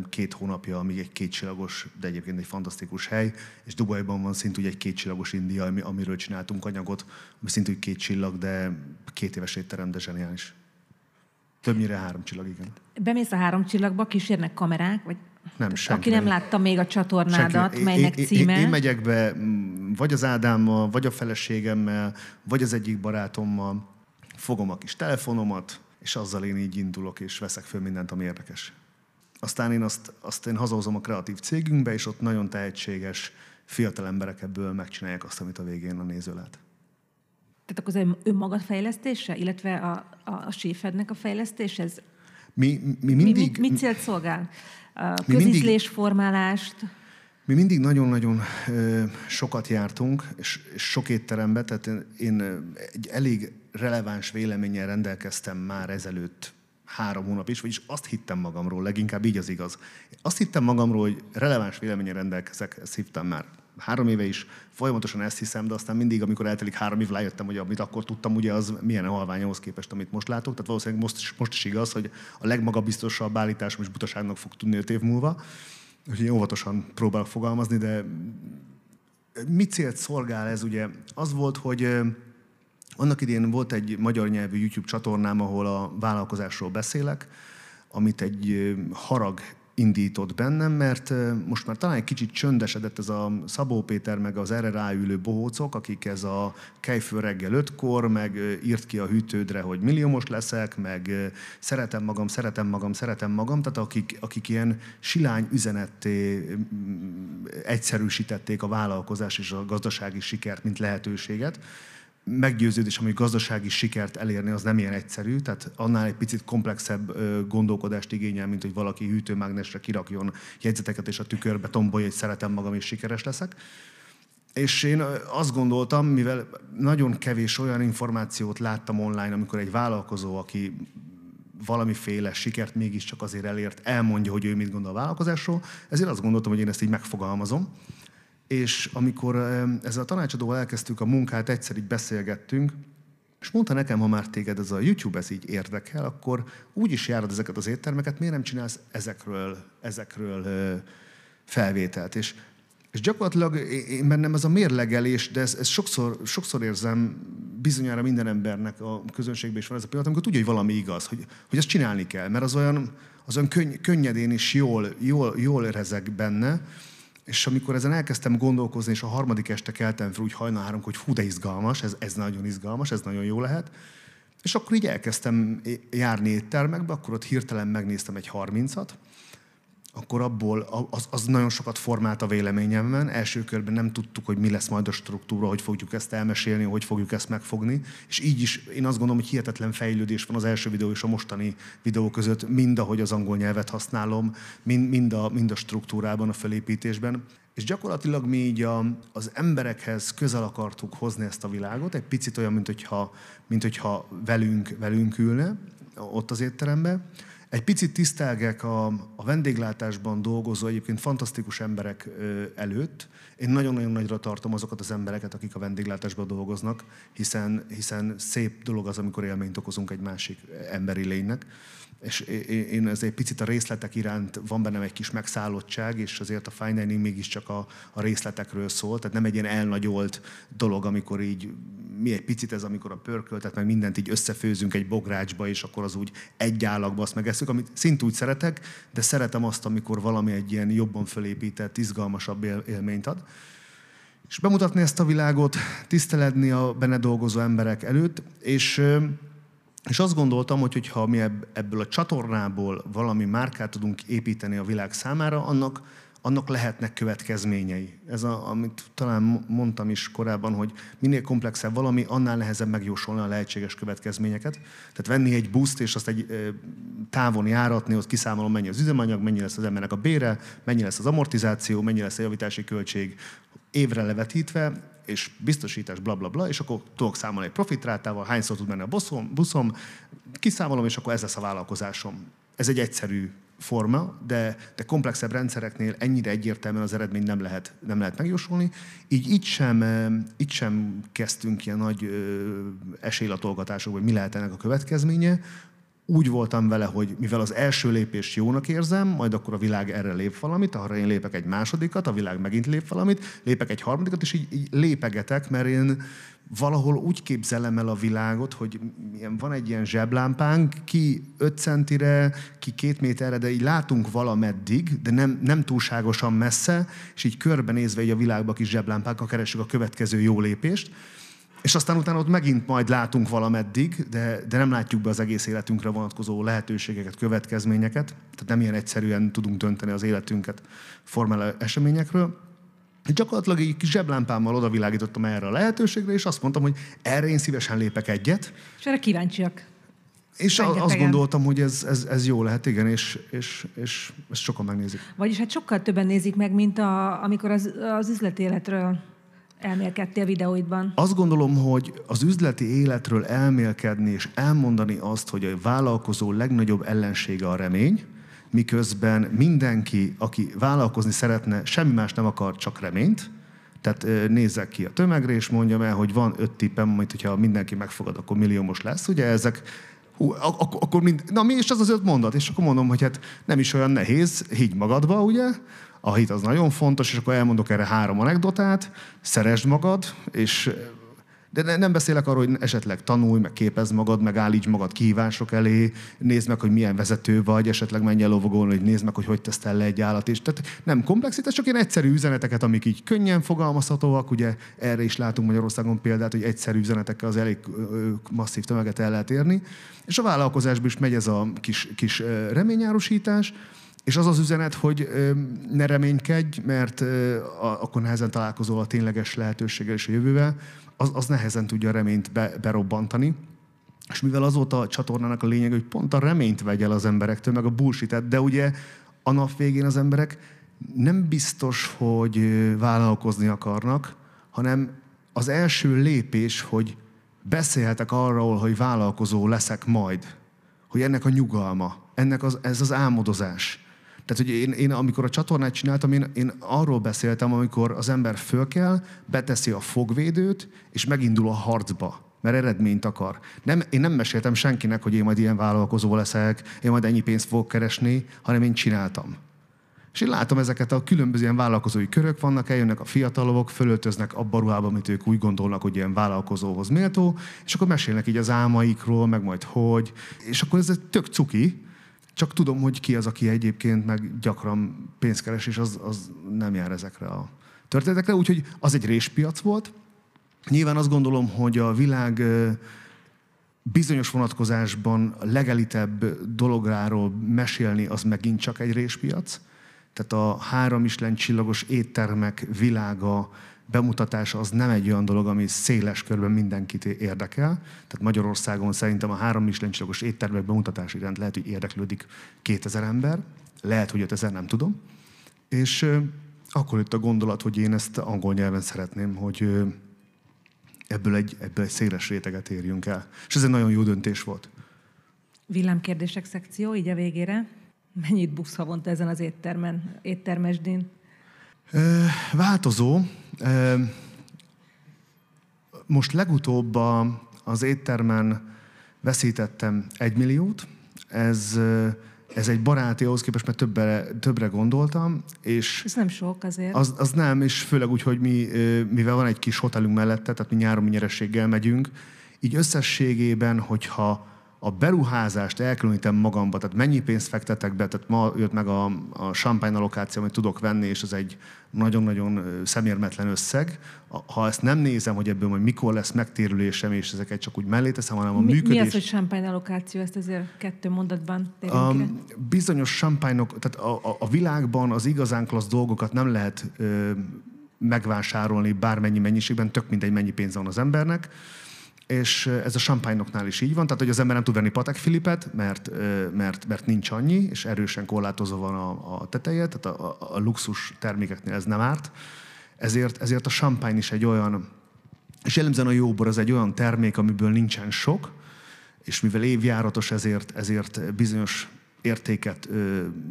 két hónapja, amíg egy kétcsillagos, de egyébként egy fantasztikus hely, és Dubajban van szintúgy egy kétcsillagos India, amiről csináltunk anyagot, ami szintúgy két csillag, de két éves étterem, de zseniális. Többnyire három csillag, igen. Bemész a három csillagba, kísérnek kamerák, vagy nem, senki Aki nem látta még a csatornádat, senki. melynek én, címe... Én, én megyek be vagy az Ádámmal, vagy a feleségemmel, vagy az egyik barátommal, fogom a kis telefonomat, és azzal én így indulok, és veszek föl mindent, ami érdekes. Aztán én azt, azt én hazahozom a kreatív cégünkbe, és ott nagyon tehetséges fiatal emberek ebből megcsinálják azt, amit a végén a néző lát. Tehát akkor az önmagad fejlesztése, illetve a, a, a séfednek a fejlesztése, ez mi, mi mindig... Mi, mi, mi célt szolgál? A közízlésformálást? Mi mindig nagyon-nagyon sokat jártunk, és, és sok étterembe, tehát én, én egy elég releváns véleménnyel rendelkeztem már ezelőtt három hónap is, vagyis azt hittem magamról, leginkább így az igaz. Azt hittem magamról, hogy releváns véleményen rendelkezek, ezt hittem már három éve is, folyamatosan ezt hiszem, de aztán mindig, amikor eltelik három év, rájöttem, hogy amit akkor tudtam, ugye az milyen halvány ahhoz képest, amit most látok. Tehát valószínűleg most, most is igaz, hogy a legmagabiztosabb állításom is butaságnak fog tudni öt év múlva. Úgyhogy óvatosan próbálok fogalmazni, de mi célt szolgál ez? Ugye az volt, hogy annak idén volt egy magyar nyelvű YouTube csatornám, ahol a vállalkozásról beszélek, amit egy harag indított bennem, mert most már talán egy kicsit csöndesedett ez a Szabó Péter, meg az erre ráülő bohócok, akik ez a kejfő reggel ötkor, meg írt ki a hűtődre, hogy milliómos leszek, meg szeretem magam, szeretem magam, szeretem magam, tehát akik, akik ilyen silány üzenetté egyszerűsítették a vállalkozás és a gazdasági sikert, mint lehetőséget meggyőződésem, hogy gazdasági sikert elérni az nem ilyen egyszerű, tehát annál egy picit komplexebb gondolkodást igényel, mint hogy valaki hűtőmágnesre kirakjon jegyzeteket és a tükörbe tombolja, hogy szeretem magam és sikeres leszek. És én azt gondoltam, mivel nagyon kevés olyan információt láttam online, amikor egy vállalkozó, aki valamiféle sikert mégiscsak azért elért, elmondja, hogy ő mit gondol a vállalkozásról, ezért azt gondoltam, hogy én ezt így megfogalmazom és amikor ezzel a tanácsadóval elkezdtük a munkát, egyszer így beszélgettünk, és mondta nekem, ha már téged ez a YouTube ez így érdekel, akkor úgy is járod ezeket az éttermeket, miért nem csinálsz ezekről, ezekről felvételt? És, és gyakorlatilag én bennem ez a mérlegelés, de ez, ez sokszor, sokszor érzem, bizonyára minden embernek a közönségben is van ez a pillanat, amikor tudja, hogy valami igaz, hogy, hogy ezt csinálni kell, mert az olyan, az olyan könny, könnyedén is jól, jól, jól rezeg benne, és amikor ezen elkezdtem gondolkozni, és a harmadik este keltem fel úgy hajnal három, hogy hú, de izgalmas, ez, ez nagyon izgalmas, ez nagyon jó lehet. És akkor így elkezdtem járni éttermekbe, akkor ott hirtelen megnéztem egy harmincat, akkor abból az, az nagyon sokat formált a véleményemben. Első körben nem tudtuk, hogy mi lesz majd a struktúra, hogy fogjuk ezt elmesélni, hogy fogjuk ezt megfogni. És így is én azt gondolom, hogy hihetetlen fejlődés van az első videó és a mostani videó között, mind ahogy az angol nyelvet használom, mind, mind, a, mind a struktúrában, a felépítésben. És gyakorlatilag mi így a, az emberekhez közel akartuk hozni ezt a világot, egy picit olyan, mint hogyha, mint hogyha velünk, velünk ülne ott az étteremben egy picit tisztelgek a, a vendéglátásban dolgozó, egyébként fantasztikus emberek előtt. Én nagyon-nagyon nagyra tartom azokat az embereket, akik a vendéglátásban dolgoznak, hiszen, hiszen szép dolog az, amikor élményt okozunk egy másik emberi lénynek és én ez egy picit a részletek iránt van bennem egy kis megszállottság, és azért a fine dining mégiscsak a, a részletekről szól, tehát nem egy ilyen elnagyolt dolog, amikor így mi egy picit ez, amikor a pörköltet, meg mindent így összefőzünk egy bográcsba, és akkor az úgy egy állagba azt megesszük, amit szint úgy szeretek, de szeretem azt, amikor valami egy ilyen jobban fölépített, izgalmasabb él, élményt ad. És bemutatni ezt a világot, tiszteledni a benne dolgozó emberek előtt, és és azt gondoltam, hogy hogyha mi ebből a csatornából valami márkát tudunk építeni a világ számára, annak, annak lehetnek következményei. Ez, a, amit talán mondtam is korábban, hogy minél komplexebb valami, annál nehezebb megjósolni a lehetséges következményeket. Tehát venni egy buszt, és azt egy távon járatni, ott kiszámolom, mennyi az üzemanyag, mennyi lesz az embernek a bére, mennyi lesz az amortizáció, mennyi lesz a javítási költség, évre levetítve, és biztosítás, bla bla bla, és akkor tudok számolni egy profitrátával, hányszor tud menni a buszom, buszom, kiszámolom, és akkor ez lesz a vállalkozásom. Ez egy egyszerű forma, de, de komplexebb rendszereknél ennyire egyértelműen az eredmény nem lehet, nem lehet megjósolni. Így itt sem, itt sem kezdtünk ilyen nagy esélylatolgatásokba, hogy mi lehet ennek a következménye. Úgy voltam vele, hogy mivel az első lépést jónak érzem, majd akkor a világ erre lép valamit, arra én lépek egy másodikat, a világ megint lép valamit, lépek egy harmadikat, és így, így lépegetek, mert én valahol úgy képzelem el a világot, hogy van egy ilyen zseblámpánk, ki 5 centire, ki 2 méterre, de így látunk valameddig, de nem, nem túlságosan messze, és így körbenézve így a világba kis zseblámpánkkal keressük a következő jó lépést. És aztán utána ott megint majd látunk valameddig, de, de nem látjuk be az egész életünkre vonatkozó lehetőségeket, következményeket. Tehát nem ilyen egyszerűen tudunk dönteni az életünket formál eseményekről. Gyakorlatilag egy kis zseblámpámmal odavilágítottam erre a lehetőségre, és azt mondtam, hogy erre én szívesen lépek egyet. És erre kíváncsiak. És Rengetegen. azt gondoltam, hogy ez, ez, ez jó lehet, igen, és, és, és ezt sokan megnézik. Vagyis hát sokkal többen nézik meg, mint a, amikor az, az üzleti életről elmélkedtél videóidban? Azt gondolom, hogy az üzleti életről elmélkedni és elmondani azt, hogy a vállalkozó legnagyobb ellensége a remény, miközben mindenki, aki vállalkozni szeretne, semmi más nem akar, csak reményt. Tehát nézzek ki a tömegre, és mondjam el, hogy van öt tippem, amit hogyha mindenki megfogad, akkor milliómos lesz. Ugye ezek hú, ak- akkor mind, na mi is az az öt mondat? És akkor mondom, hogy hát nem is olyan nehéz, higgy magadba, ugye? A hit az nagyon fontos, és akkor elmondok erre három anekdotát, szeresd magad, és de nem beszélek arról, hogy esetleg tanulj, meg képezd magad, meg állíts magad kihívások elé, nézd meg, hogy milyen vezető vagy, esetleg menj el lovagolni, hogy nézd meg, hogy hogy tesztel le egy állat. És tehát nem komplexitás, csak ilyen egyszerű üzeneteket, amik így könnyen fogalmazhatóak. Ugye erre is látunk Magyarországon példát, hogy egyszerű üzenetekkel az elég masszív tömeget el lehet érni. És a vállalkozásban is megy ez a kis, kis reményárusítás. És az az üzenet, hogy ne reménykedj, mert akkor nehezen találkozol a tényleges lehetőséggel és a jövővel, az, az nehezen tudja a reményt be, berobbantani. És mivel az volt a csatornának a lényeg, hogy pont a reményt vegy el az emberektől, meg a bullshit de ugye a nap végén az emberek nem biztos, hogy vállalkozni akarnak, hanem az első lépés, hogy beszélhetek arról, hogy vállalkozó leszek majd, hogy ennek a nyugalma, ennek az, ez az álmodozás. Tehát, hogy én, én amikor a csatornát csináltam, én, én arról beszéltem, amikor az ember fölkel, beteszi a fogvédőt, és megindul a harcba mert eredményt akar. Nem, én nem meséltem senkinek, hogy én majd ilyen vállalkozó leszek, én majd ennyi pénzt fogok keresni, hanem én csináltam. És én látom ezeket a különböző ilyen vállalkozói körök vannak, eljönnek a fiatalok, fölöltöznek abba a ruhába, amit ők úgy gondolnak, hogy ilyen vállalkozóhoz méltó, és akkor mesélnek így az álmaikról, meg majd hogy. És akkor ez egy tök cuki, csak tudom, hogy ki az, aki egyébként meg gyakran pénzt és az, az nem jár ezekre a történetekre. Úgyhogy az egy réspiac volt. Nyilván azt gondolom, hogy a világ bizonyos vonatkozásban legelitebb dolográról mesélni, az megint csak egy réspiac. Tehát a három Michelin csillagos éttermek világa, bemutatása az nem egy olyan dolog, ami széles körben mindenkit érdekel. Tehát Magyarországon szerintem a három mislencsillagos éttermek bemutatása iránt lehet, hogy érdeklődik 2000 ember, lehet, hogy 5000, nem tudom. És akkor jött a gondolat, hogy én ezt angol nyelven szeretném, hogy ebből egy, ebből egy széles réteget érjünk el. És ez egy nagyon jó döntés volt. Villámkérdések szekció, így a végére. Mennyit busz havonta ezen az éttermen, éttermesdén? Változó. Most legutóbb az éttermen veszítettem egy milliót. Ez, ez egy baráti ahhoz képest, mert többre, többre gondoltam. És ez nem sok azért. Az, az nem, és főleg úgy, hogy mi, mivel van egy kis hotelünk mellette, tehát mi nyáron mi nyerességgel megyünk, így összességében, hogyha a beruházást elkülönítem magamba, tehát mennyi pénzt fektetek be, tehát ma jött meg a, a champagne allokáció, amit tudok venni, és ez egy nagyon-nagyon szemérmetlen összeg. Ha ezt nem nézem, hogy ebből majd mikor lesz megtérülésem, és ezeket csak úgy mellé teszem, hanem a mi, működés... Mi az, hogy champagne allokáció? Ezt azért kettő mondatban um, Bizonyos champagne tehát a, a, a világban az igazán klassz dolgokat nem lehet ö, megvásárolni bármennyi mennyiségben, tök mindegy mennyi pénz van az embernek és ez a champagne is így van, tehát hogy az ember nem tud venni Patek Filipet, mert, mert, mert nincs annyi, és erősen korlátozva van a, a teteje, tehát a, a, a luxus termékeknél ez nem árt. Ezért, ezért a champagne is egy olyan, és jellemzően a jóbor az egy olyan termék, amiből nincsen sok, és mivel évjáratos, ezért, ezért bizonyos értéket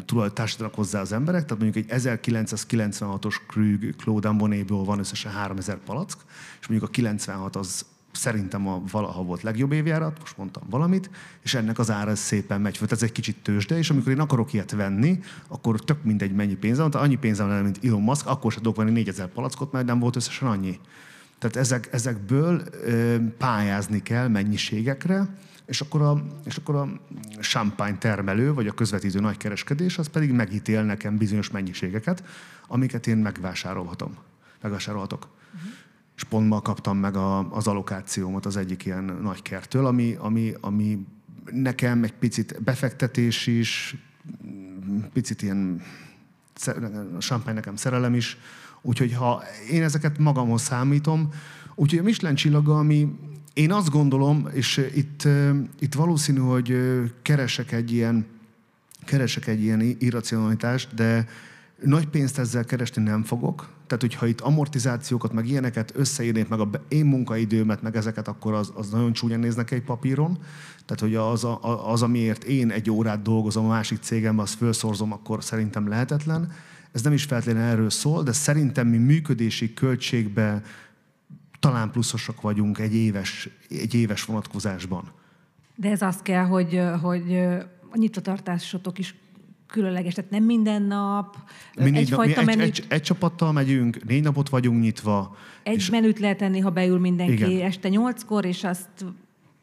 tulajdonításítanak hozzá az emberek, tehát mondjuk egy 1996-os Krug Claude Ambonnéból van összesen 3000 palack, és mondjuk a 96 az szerintem a valaha volt legjobb évjárat, most mondtam valamit, és ennek az ára szépen megy föl. Ez egy kicsit tőzsde, és amikor én akarok ilyet venni, akkor tök mindegy mennyi pénzem van, annyi pénzem van, mint Elon Musk, akkor sem tudok venni 4000 palackot, mert nem volt összesen annyi. Tehát ezek, ezekből ö, pályázni kell mennyiségekre, és akkor, a, és akkor a champagne termelő, vagy a közvetítő nagykereskedés, az pedig megítél nekem bizonyos mennyiségeket, amiket én megvásárolhatom. Megvásárolhatok. Uh-huh és pont ma kaptam meg a, az allokációmat az egyik ilyen nagy kertől, ami, ami, ami nekem egy picit befektetés is, picit ilyen a champagne nekem szerelem is, úgyhogy ha én ezeket magamhoz számítom, úgyhogy a Michelin csillaga, ami én azt gondolom, és itt, itt valószínű, hogy keresek egy ilyen, keresek egy ilyen irracionalitást, de nagy pénzt ezzel keresni nem fogok. Tehát, hogyha itt amortizációkat, meg ilyeneket összeírnék, meg a én munkaidőmet, meg ezeket, akkor az, az nagyon csúnyán néznek egy papíron. Tehát, hogy az, a, az, amiért én egy órát dolgozom a másik cégemben, azt felszorzom, akkor szerintem lehetetlen. Ez nem is feltétlenül erről szól, de szerintem mi működési költségbe talán pluszosak vagyunk egy éves, egy éves vonatkozásban. De ez azt kell, hogy, hogy nyitvatartásotok is különleges, tehát nem minden nap, mi egyfajta nap, mi menüt... Egy, egy, egy csapattal megyünk, négy napot vagyunk nyitva. Egy és... menüt lehet enni, ha beül mindenki Igen. este nyolckor, és azt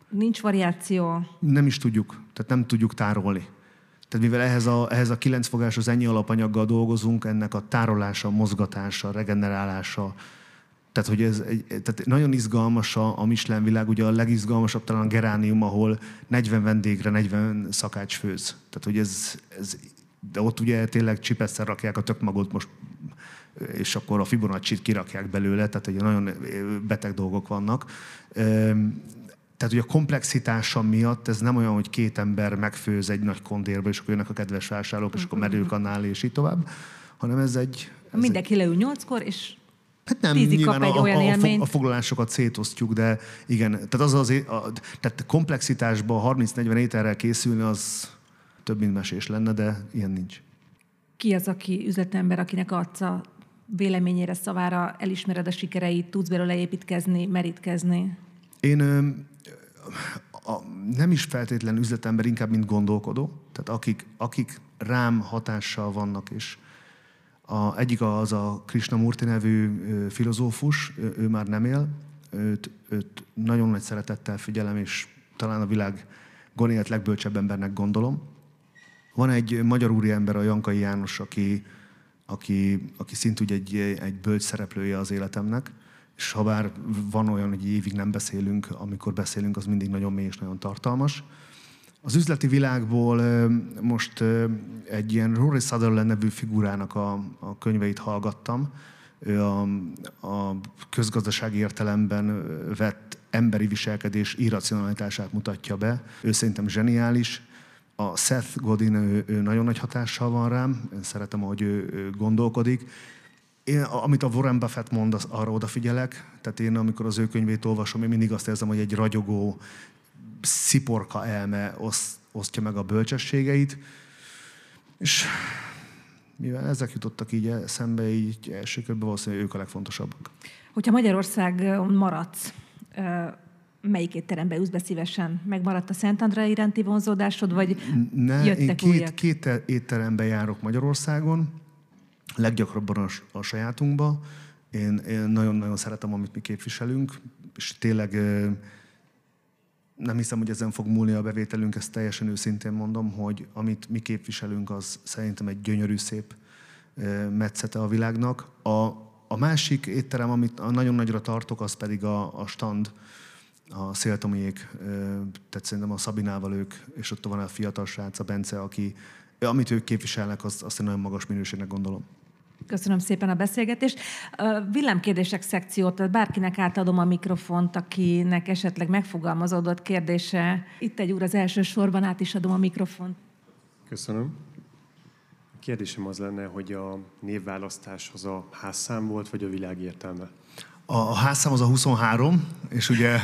nincs variáció. Nem is tudjuk, tehát nem tudjuk tárolni. Tehát mivel ehhez a, ehhez a kilenc az ennyi alapanyaggal dolgozunk, ennek a tárolása, mozgatása, regenerálása, tehát, hogy ez egy, tehát nagyon izgalmas a, a Michelin világ, ugye a legizgalmasabb talán a Geránium, ahol 40 vendégre 40 szakács főz. Tehát, hogy ez, ez de ott ugye tényleg csipesszel rakják a tök magot most és akkor a Fibonacci-t kirakják belőle, tehát ugye nagyon beteg dolgok vannak. Tehát ugye a komplexitása miatt ez nem olyan, hogy két ember megfőz egy nagy kondérba, és akkor jönnek a kedves vásárlók, és akkor merül kanál, és így tovább, hanem ez egy... Ez Mindenki egy... leül nyolckor, és Hát nem, Tízig nyilván egy a, élményt. a, a foglalásokat szétosztjuk, de igen, tehát az az, a, tehát komplexitásban 30-40 ételrel készülni, az több, mint mesés lenne, de ilyen nincs. Ki az, aki üzletember, akinek adsz a véleményére, szavára, elismered a sikereit, tudsz belőle építkezni, merítkezni? Én ö, a, nem is feltétlen üzletember, inkább mint gondolkodó. Tehát akik, akik rám hatással vannak, és a, egyik az a Krishnamurti nevű ö, filozófus, ő, ő már nem él, őt, őt nagyon nagy szeretettel figyelem, és talán a világ gonélet legbölcsebb embernek gondolom. Van egy magyar úriember, a Jankai János, aki, aki, aki szintúgy egy, egy bölcs szereplője az életemnek, és ha bár van olyan, hogy évig nem beszélünk, amikor beszélünk, az mindig nagyon mély és nagyon tartalmas. Az üzleti világból most egy ilyen Rory Sutherland nevű figurának a, a könyveit hallgattam. Ő a, a közgazdasági értelemben vett emberi viselkedés irracionalitását mutatja be. Ő szerintem zseniális. A Seth Godin, ő, ő nagyon nagy hatással van rám. Én szeretem, ahogy ő, ő gondolkodik. Én, amit a Warren Buffett mond, az, arra odafigyelek. Tehát én, amikor az ő könyvét olvasom, én mindig azt érzem, hogy egy ragyogó, sziporka elme oszt, osztja meg a bölcsességeit, és mivel ezek jutottak így szembe, így első körben valószínűleg ők a legfontosabbak. Hogyha Magyarország maradsz, melyik étterembe ülsz be szívesen? Megmaradt a Szent Andrá iránti vonzódásod, vagy ne, jöttek én két, újak? két étterembe járok Magyarországon, leggyakrabban a, a sajátunkba. Én, én nagyon-nagyon szeretem, amit mi képviselünk, és tényleg nem hiszem, hogy ezen fog múlni a bevételünk, ezt teljesen őszintén mondom, hogy amit mi képviselünk, az szerintem egy gyönyörű, szép metszete a világnak. A, a másik étterem, amit nagyon nagyra tartok, az pedig a, a stand, a Széltomiék, tehát szerintem a Szabinával ők, és ott van a fiatal srác, a Bence, aki, amit ők képviselnek, azt, azt én nagyon magas minőségnek gondolom. Köszönöm szépen a beszélgetést. Villámkérdések szekciót, tehát bárkinek átadom a mikrofont, akinek esetleg megfogalmazódott kérdése. Itt egy úr az első sorban, át is adom a mikrofont. Köszönöm. A kérdésem az lenne, hogy a névválasztáshoz a házszám volt, vagy a világ értelme? A házszám az a 23, és ugye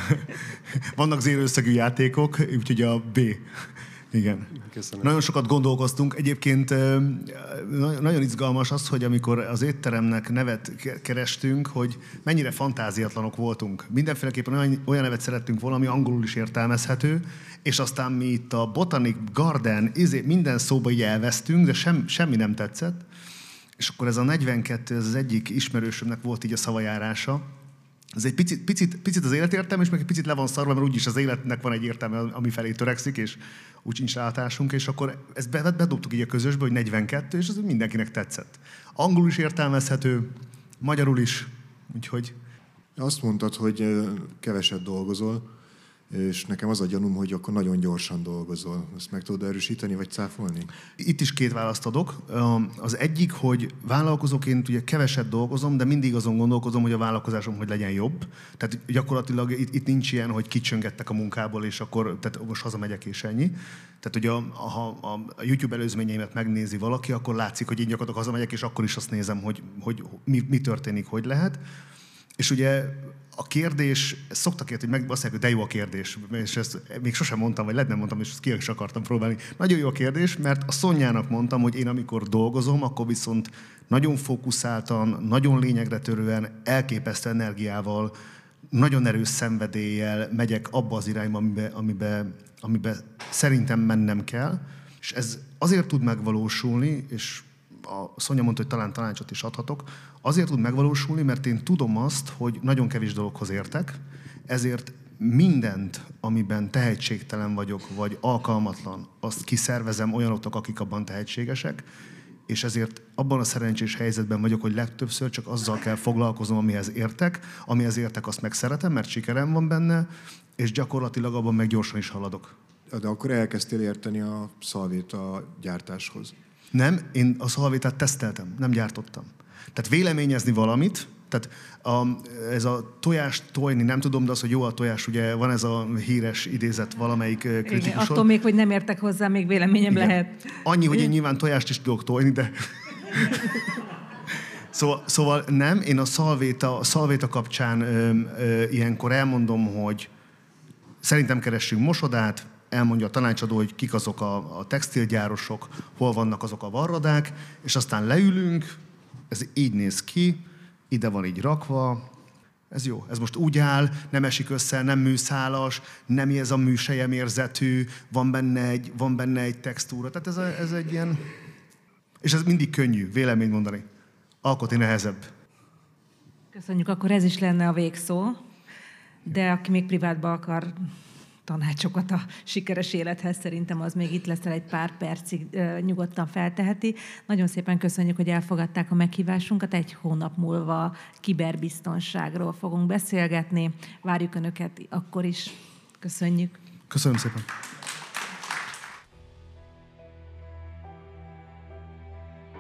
vannak zérőszegű játékok, úgyhogy a B. Igen. Köszönöm. Nagyon sokat gondolkoztunk. Egyébként nagyon izgalmas az, hogy amikor az étteremnek nevet kerestünk, hogy mennyire fantáziatlanok voltunk. Mindenféleképpen olyan, olyan nevet szerettünk volna, ami angolul is értelmezhető, és aztán mi itt a Botanic Garden, izé, minden szóba így elvesztünk, de sem, semmi nem tetszett. És akkor ez a 42, ez az egyik ismerősömnek volt így a szavajárása, ez egy picit, picit, picit az életértelme, és meg egy picit le van szarva, mert úgyis az életnek van egy értelme, ami felé törekszik, és úgy sincs rátásunk, és akkor ezt bedobtuk így a közösbe, hogy 42, és ez mindenkinek tetszett. Angolul is értelmezhető, magyarul is, úgyhogy... Azt mondtad, hogy keveset dolgozol, és nekem az a gyanúm, hogy akkor nagyon gyorsan dolgozol. Ezt meg tudod erősíteni, vagy cáfolni? Itt is két választ adok. Az egyik, hogy vállalkozóként ugye keveset dolgozom, de mindig azon gondolkozom, hogy a vállalkozásom hogy legyen jobb. Tehát gyakorlatilag itt, itt nincs ilyen, hogy kicsöngettek a munkából, és akkor tehát most hazamegyek, és ennyi. Tehát ugye ha a YouTube előzményeimet megnézi valaki, akkor látszik, hogy én gyakorlatilag hazamegyek, és akkor is azt nézem, hogy, hogy mi, mi történik, hogy lehet. És ugye a kérdés, szoktak érteni, hogy meg azt mondják, hogy de jó a kérdés, és ezt még sosem mondtam, vagy lehet nem mondtam, és ezt ki is akartam próbálni. Nagyon jó a kérdés, mert a Szonyának mondtam, hogy én amikor dolgozom, akkor viszont nagyon fókuszáltan, nagyon lényegre törően, elképesztő energiával, nagyon erős szenvedéllyel megyek abba az irányba, amibe, amibe, amibe szerintem mennem kell, és ez azért tud megvalósulni, és a Szonya mondta, hogy talán tanácsot is adhatok, azért tud megvalósulni, mert én tudom azt, hogy nagyon kevés dologhoz értek, ezért mindent, amiben tehetségtelen vagyok, vagy alkalmatlan, azt kiszervezem olyanoknak, akik abban tehetségesek, és ezért abban a szerencsés helyzetben vagyok, hogy legtöbbször csak azzal kell foglalkoznom, amihez értek, amihez értek, azt meg szeretem, mert sikerem van benne, és gyakorlatilag abban meg gyorsan is haladok. De akkor elkezdtél érteni a szalvét a gyártáshoz. Nem, én a szalvétát teszteltem, nem gyártottam. Tehát véleményezni valamit, tehát a, ez a tojást tojni, nem tudom, de az, hogy jó a tojás, ugye van ez a híres idézet valamelyik kritikusod. Igen, attól még, hogy nem értek hozzá, még véleményem Igen. lehet. Annyi, hogy én nyilván tojást is tudok tojni, de... Szóval, szóval nem, én a szalvéta, a szalvéta kapcsán ö, ö, ilyenkor elmondom, hogy szerintem keressünk mosodát, elmondja a tanácsadó, hogy kik azok a, a textilgyárosok, hol vannak azok a varradák, és aztán leülünk, ez így néz ki, ide van így rakva, ez jó. Ez most úgy áll, nem esik össze, nem műszálas, nem ez a műsejem érzetű, van benne egy, van benne egy textúra. Tehát ez, a, ez egy ilyen... És ez mindig könnyű, vélemény mondani. Alkotni nehezebb. Köszönjük, akkor ez is lenne a végszó. De aki még privátba akar tanácsokat a sikeres élethez, szerintem az még itt lesz egy pár percig nyugodtan felteheti. Nagyon szépen köszönjük, hogy elfogadták a meghívásunkat. Egy hónap múlva kiberbiztonságról fogunk beszélgetni. Várjuk Önöket akkor is. Köszönjük. Köszönöm szépen.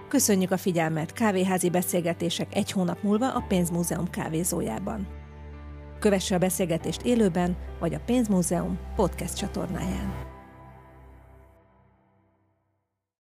Köszönjük a figyelmet! Kávéházi beszélgetések egy hónap múlva a Pénzmúzeum kávézójában. Kövesse a beszélgetést élőben, vagy a Pénzmúzeum podcast csatornáján.